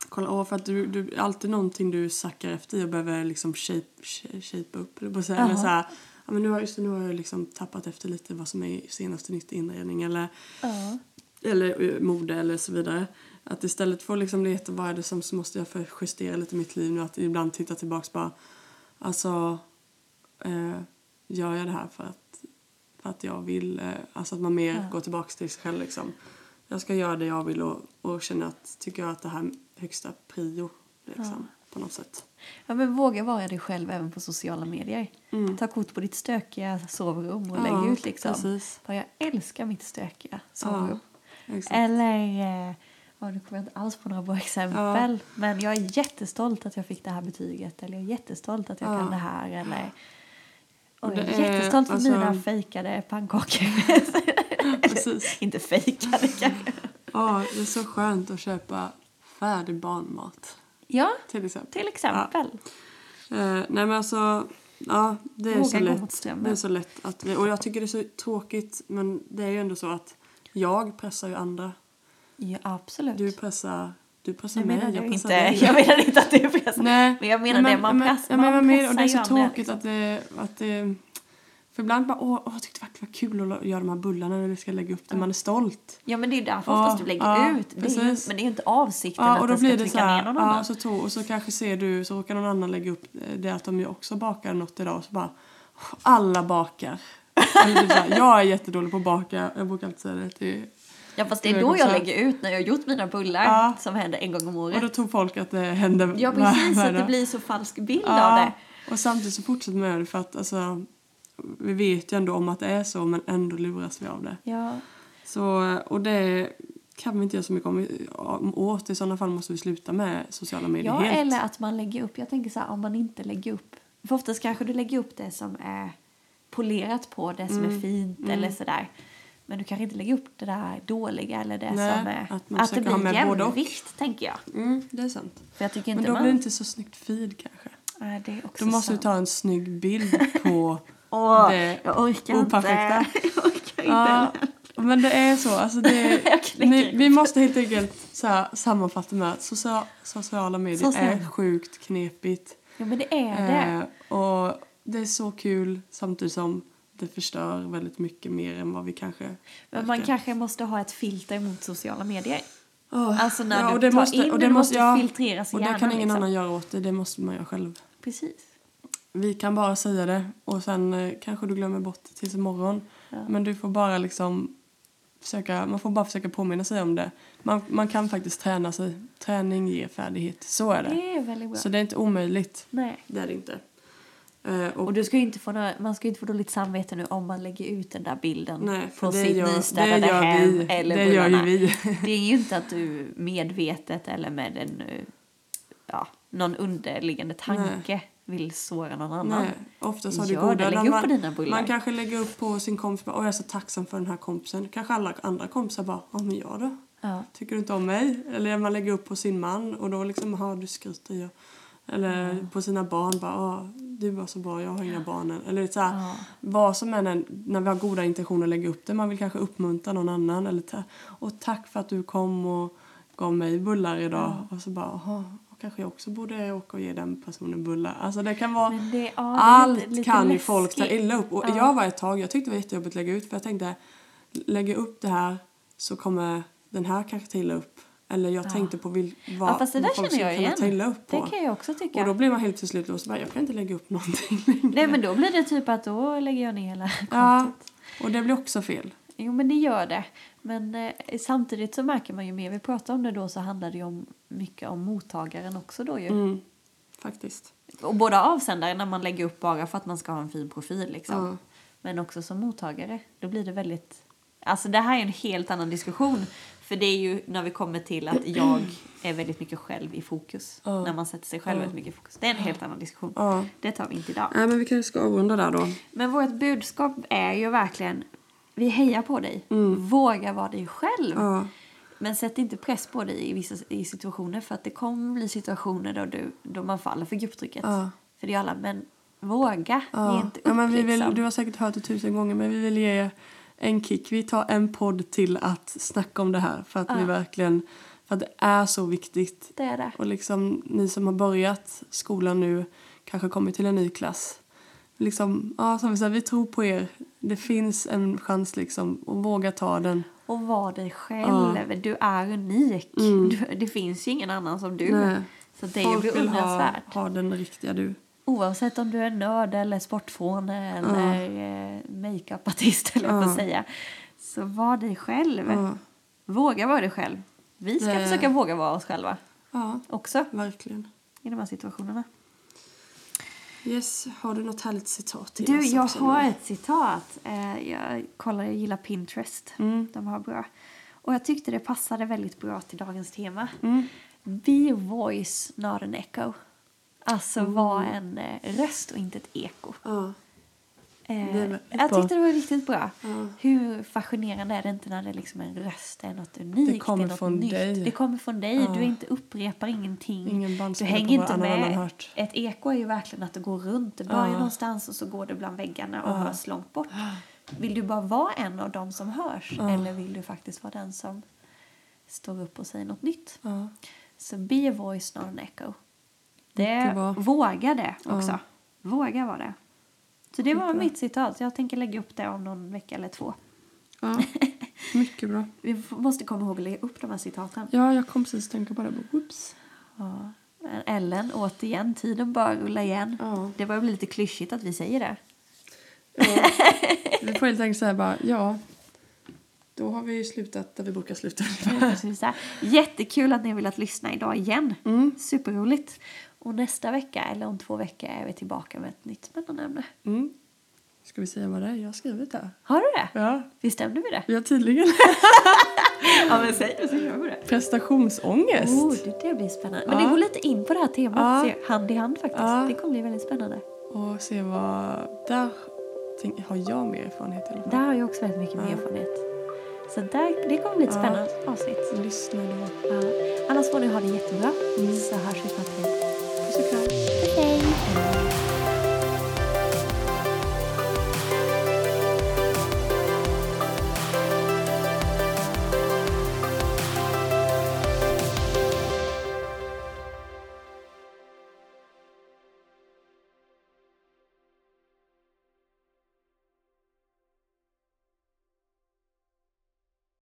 Kolla, åh, för att du, du alltid någonting du sackar efter och behöver liksom shape, shape, shape upp. Eller, så här, eller så här, ja, men nu, har, just nu har jag liksom tappat efter lite vad som är senaste nytt inredning eller, Ja. eller eh, mode eller så vidare. Att istället för att liksom leta vad är det som så måste jag för justera lite mitt liv nu. Att ibland titta tillbaks bara, alltså eh, gör jag det här för att, för att jag vill, eh, alltså att man mer Ja. går tillbaks till sig själv liksom. Jag ska göra det jag vill och, och känna att, tycker jag att det här är högsta prio liksom, på något sätt. Ja, men våga vara dig själv även på sociala medier. Ta kort på ditt stökiga sovrum och Mm. Ja, lägg ut liksom. precis. Jag älskar mitt stökiga sovrum. Exakt. Eller, eh, ja, nu kommer jag inte alls på några bra [LAUGHS] exempel. Men jag är jättestolt att jag fick det här betyget. Eller jag är jättestolt att jag Ja. kan det här. Eller, och Och jag är jättestolt för alltså- mina fejkade pannkakor. [LAUGHS] Precis. inte fejkade [LAUGHS] kanske. Ja, det är så skönt att köpa färdig barnmat Ja, till exempel. till exempel. Eh, nej men alltså, ja det är Våga så lätt. Det är så lätt att vi, och jag tycker det är så tråkigt men det är ju ändå så att jag pressar ju andra. Ja, absolut. Du pressar, du pressar jag mig, jag jag pressar inte. dig. Jag menar inte att du pressar. Nej, Men jag menar nej, det, man men- press- men man vad menar- Och det är pressar så tråkigt att det, att det... För ibland bara, åh, åh jag tyckte det var kul att göra de här bullarna när du ska lägga upp det. Man är stolt. Ja men det är ju därför oftast du lägger ja, ut. Det ju, men det är ju inte avsikten Ja, att och då den ska blir det trycka här, ner någon ja, annan. så to, och så kanske ser du, så råkar någon annan lägga upp det att de ju också bakar något idag och så bara, alla bakar. [LAUGHS] Eller typ så här, jag är jättedålig på att baka, jag brukar alltid säga det till Ja fast det är då jag lägger ut när jag har gjort mina bullar Ja. som händer en gång om Och året. då tror folk att det händer Ja precis, att det blir så falsk bild av Ja, det. och samtidigt så fortsätter man göra det för att alltså, vi vet ju ändå om att det är så men ändå luras vi av det. Ja. Så, och det kan vi inte göra så mycket om, om åt. I sådana fall måste vi sluta med sociala medier ja, helt. eller att man lägger upp. Jag tänker så här, om man inte lägger upp. För oftast kanske du lägger upp det som är polerat på, det som Mm, är fint eller sådär. Men du kanske inte lägger upp det där dåliga eller det Nej, som är... att man Att, det blir jämvikt, tänker jag. Mm, det är sant. För jag tycker Men inte då man... blir det inte så snyggt feed kanske. Nej, det är också Då måste du ta en snygg bild på [LAUGHS] Åh, det jag orkar operfekta. inte. [LAUGHS] Jag orkar inte. Ja, men det är så. Alltså det, [LAUGHS] ni, vi måste helt enkelt så här, sammanfatta med att socia, sociala medier Sociala. är sjukt knepigt. Ja, men det är det. Eh, och det är så kul samtidigt som det förstör väldigt mycket mer än vad vi kanske Men man verkar. kanske måste ha ett filter mot sociala medier. Åh, Alltså när ja, du och det tar måste, in och det, det du måste, måste filtreras Och det hjärnan. kan ingen liksom. annan göra åt det, det måste man göra själv. Precis. Vi kan bara säga det och sen eh, kanske du glömmer bort det tills imorgon. Ja. Men du får bara liksom försöka, man får bara försöka påminna sig om det. Man, man kan faktiskt träna sig. Träning ger färdighet, så är det. Det är. Så det är inte omöjligt. Nej. Det är det inte. Eh, och, Och du ska inte få några, man ska inte få dåligt samvete nu om man lägger ut den där bilden nej, på sitt gör, det nystädade gör hem vi. eller det gör bullarna. vi. [LAUGHS] Det är ju inte att du medvetet eller med en, ja, någon underliggande tanke vill såra någon annan. Nej, oftast har du Gör goda. det, lägg upp man, på dina bullar. man kanske lägger upp på sin kompis, åh jag är så tacksam för den här kompisen. Kanske alla andra kompisar bara, ja men jag då? Ja. Tycker du inte om mig? Eller man lägger upp på sin man och då liksom, har du skryter jag. Eller på sina barn bara, åh du var så bra, jag har inga barn än. Eller så här, Ja. vad som än är, när vi har goda intentioner att lägga upp det. Man vill kanske uppmuntra någon annan. Eller ta, och tack för att du kom och gav mig bullar idag. Och så bara, aha, kanske jag också borde åka och ge den personen bullar. Alltså det kan vara, det, ja, allt lite, lite kan ju folk ta illa upp. Och Ja. jag var ett tag, jag tyckte det var jättejobbigt att lägga ut. För jag tänkte, lägga upp det här så kommer den här kanske ta illa upp. Eller jag Ja. tänkte på vil, vad, Ja, fast det där folk känner jag skulle kunna igen. illa upp på. Det kan jag också tycka. Och då blir man helt till slut låst. Jag kan inte lägga upp någonting [LAUGHS] längre. Nej men då blir det typ att då lägger jag ner hela [LAUGHS] Ja, kontot. och det blir också fel. Jo men det gör det. Men eh, samtidigt så märker man ju mer vi pratar om det då så handlar det ju om mycket om mottagaren också då ju. Mm, faktiskt. Och både avsändaren när man lägger upp bara för att man ska ha en fin profil liksom. Ja. Men också som mottagare. Då blir det väldigt... Alltså det här är en helt annan diskussion. För det är ju när vi kommer till att jag är väldigt mycket själv i fokus. Ja. När man sätter sig själv Ja. väldigt mycket i fokus. Det är en helt annan diskussion. Ja. Det tar vi inte idag. Nej, men vi kanske ska avrunda där då. Men vårt budskap är ju verkligen vi hejar på dig. Våga vara dig själv. Mm. Men sätt inte press på dig i vissa i situationer för att det kommer bli situationer då, du, då man faller för grupptrycket. För det är alla, men våga. Ge inte upp ja, men vi vill, liksom. du har säkert hört det tusen gånger men vi vill ge en kick. Vi tar en podd till att snacka om det här för att Ja. vi verkligen För att det är så viktigt. Det är det. Och liksom ni som har börjat skolan nu, kanske kommit till en ny klass. Liksom, ja, som vi säger, vi tror på er. Det finns en chans liksom att våga ta den. Och var dig själv. Du är unik. Du, det finns ju ingen annan som du. Mm. Nej. Så det är ju Folk vill ha, beundransvärt. ha den riktiga du. Oavsett om du är nörd eller sportfåne eller eh, makeupartist eller får säga. Så var dig själv. Ja, Våga vara dig själv. Vi ska Det- försöka våga vara oss själva ja också verkligen. i de här situationerna. Yes, har du något härligt citat till Du, jag har ett citat. Eh, Jag kollar, jag gillar Pinterest. Mm. De har bra. Och jag tyckte det passade väldigt bra till dagens tema. Mm. Be voice, not an echo. Alltså Mm. var en eh, röst och inte ett eko. Ja. Eh, Det jag bra. tyckte det var riktigt bra. Ja. Hur fascinerande är det inte när det liksom är en röst, det är något unikt, Det kommer något från nytt. dig. Det kommer från dig, Ja. du inte upprepar ingenting. Ingen du hänger inte med. Ett eko är ju verkligen att det går runt. Det börjar Ja. någonstans och så går det bland väggarna och Ja. hörs långt bort. Vill du bara vara en av dem som hörs eller vill du faktiskt vara den som står upp och säger något nytt? Så be a voice, not an echo. Det, bra. våga det Ja. också. Våga vara det. Så det var mitt citat. Jag tänker lägga upp det om någon vecka eller två. ja. [LAUGHS] Mycket bra. Vi måste komma ihåg att lägga upp de här citaten. Ja, jag kom precis att tänka på det. Bara, Whoops. Ja. Ellen, återigen, tiden bara rulla igen. Ja. Det börjar bli lite klyschigt att vi säger det. Ja. [LAUGHS] Vi får helt enkelt säga bara, ja. Då har vi ju slutat där vi brukar sluta. Jättekul att ni har velat lyssna idag igen. Mm. Superroligt. Och nästa vecka, eller om två veckor, är vi tillbaka med ett nytt spännande ämne. Mm. Ska vi säga vad det är jag har skrivit här? Har du det? Ja, stämde vi det? har tydligen [LAUGHS] Ja men säg det så gör vi det. prestationsångest. Oh, det, det blir spännande. Men Ja. det går lite in på det här temat. Ja. Hand i hand faktiskt. Ja. Det kommer bli väldigt spännande. Och se vad... Där har jag mer erfarenhet i alla fall. Där har jag också väldigt mycket mer Ja. erfarenhet. Så där, det kommer bli ett Ja. spännande avsnitt. Lyssna då. Ja. Annars får ni ha det jättebra. Mm. Så hörs vi snart igen. 好，拜拜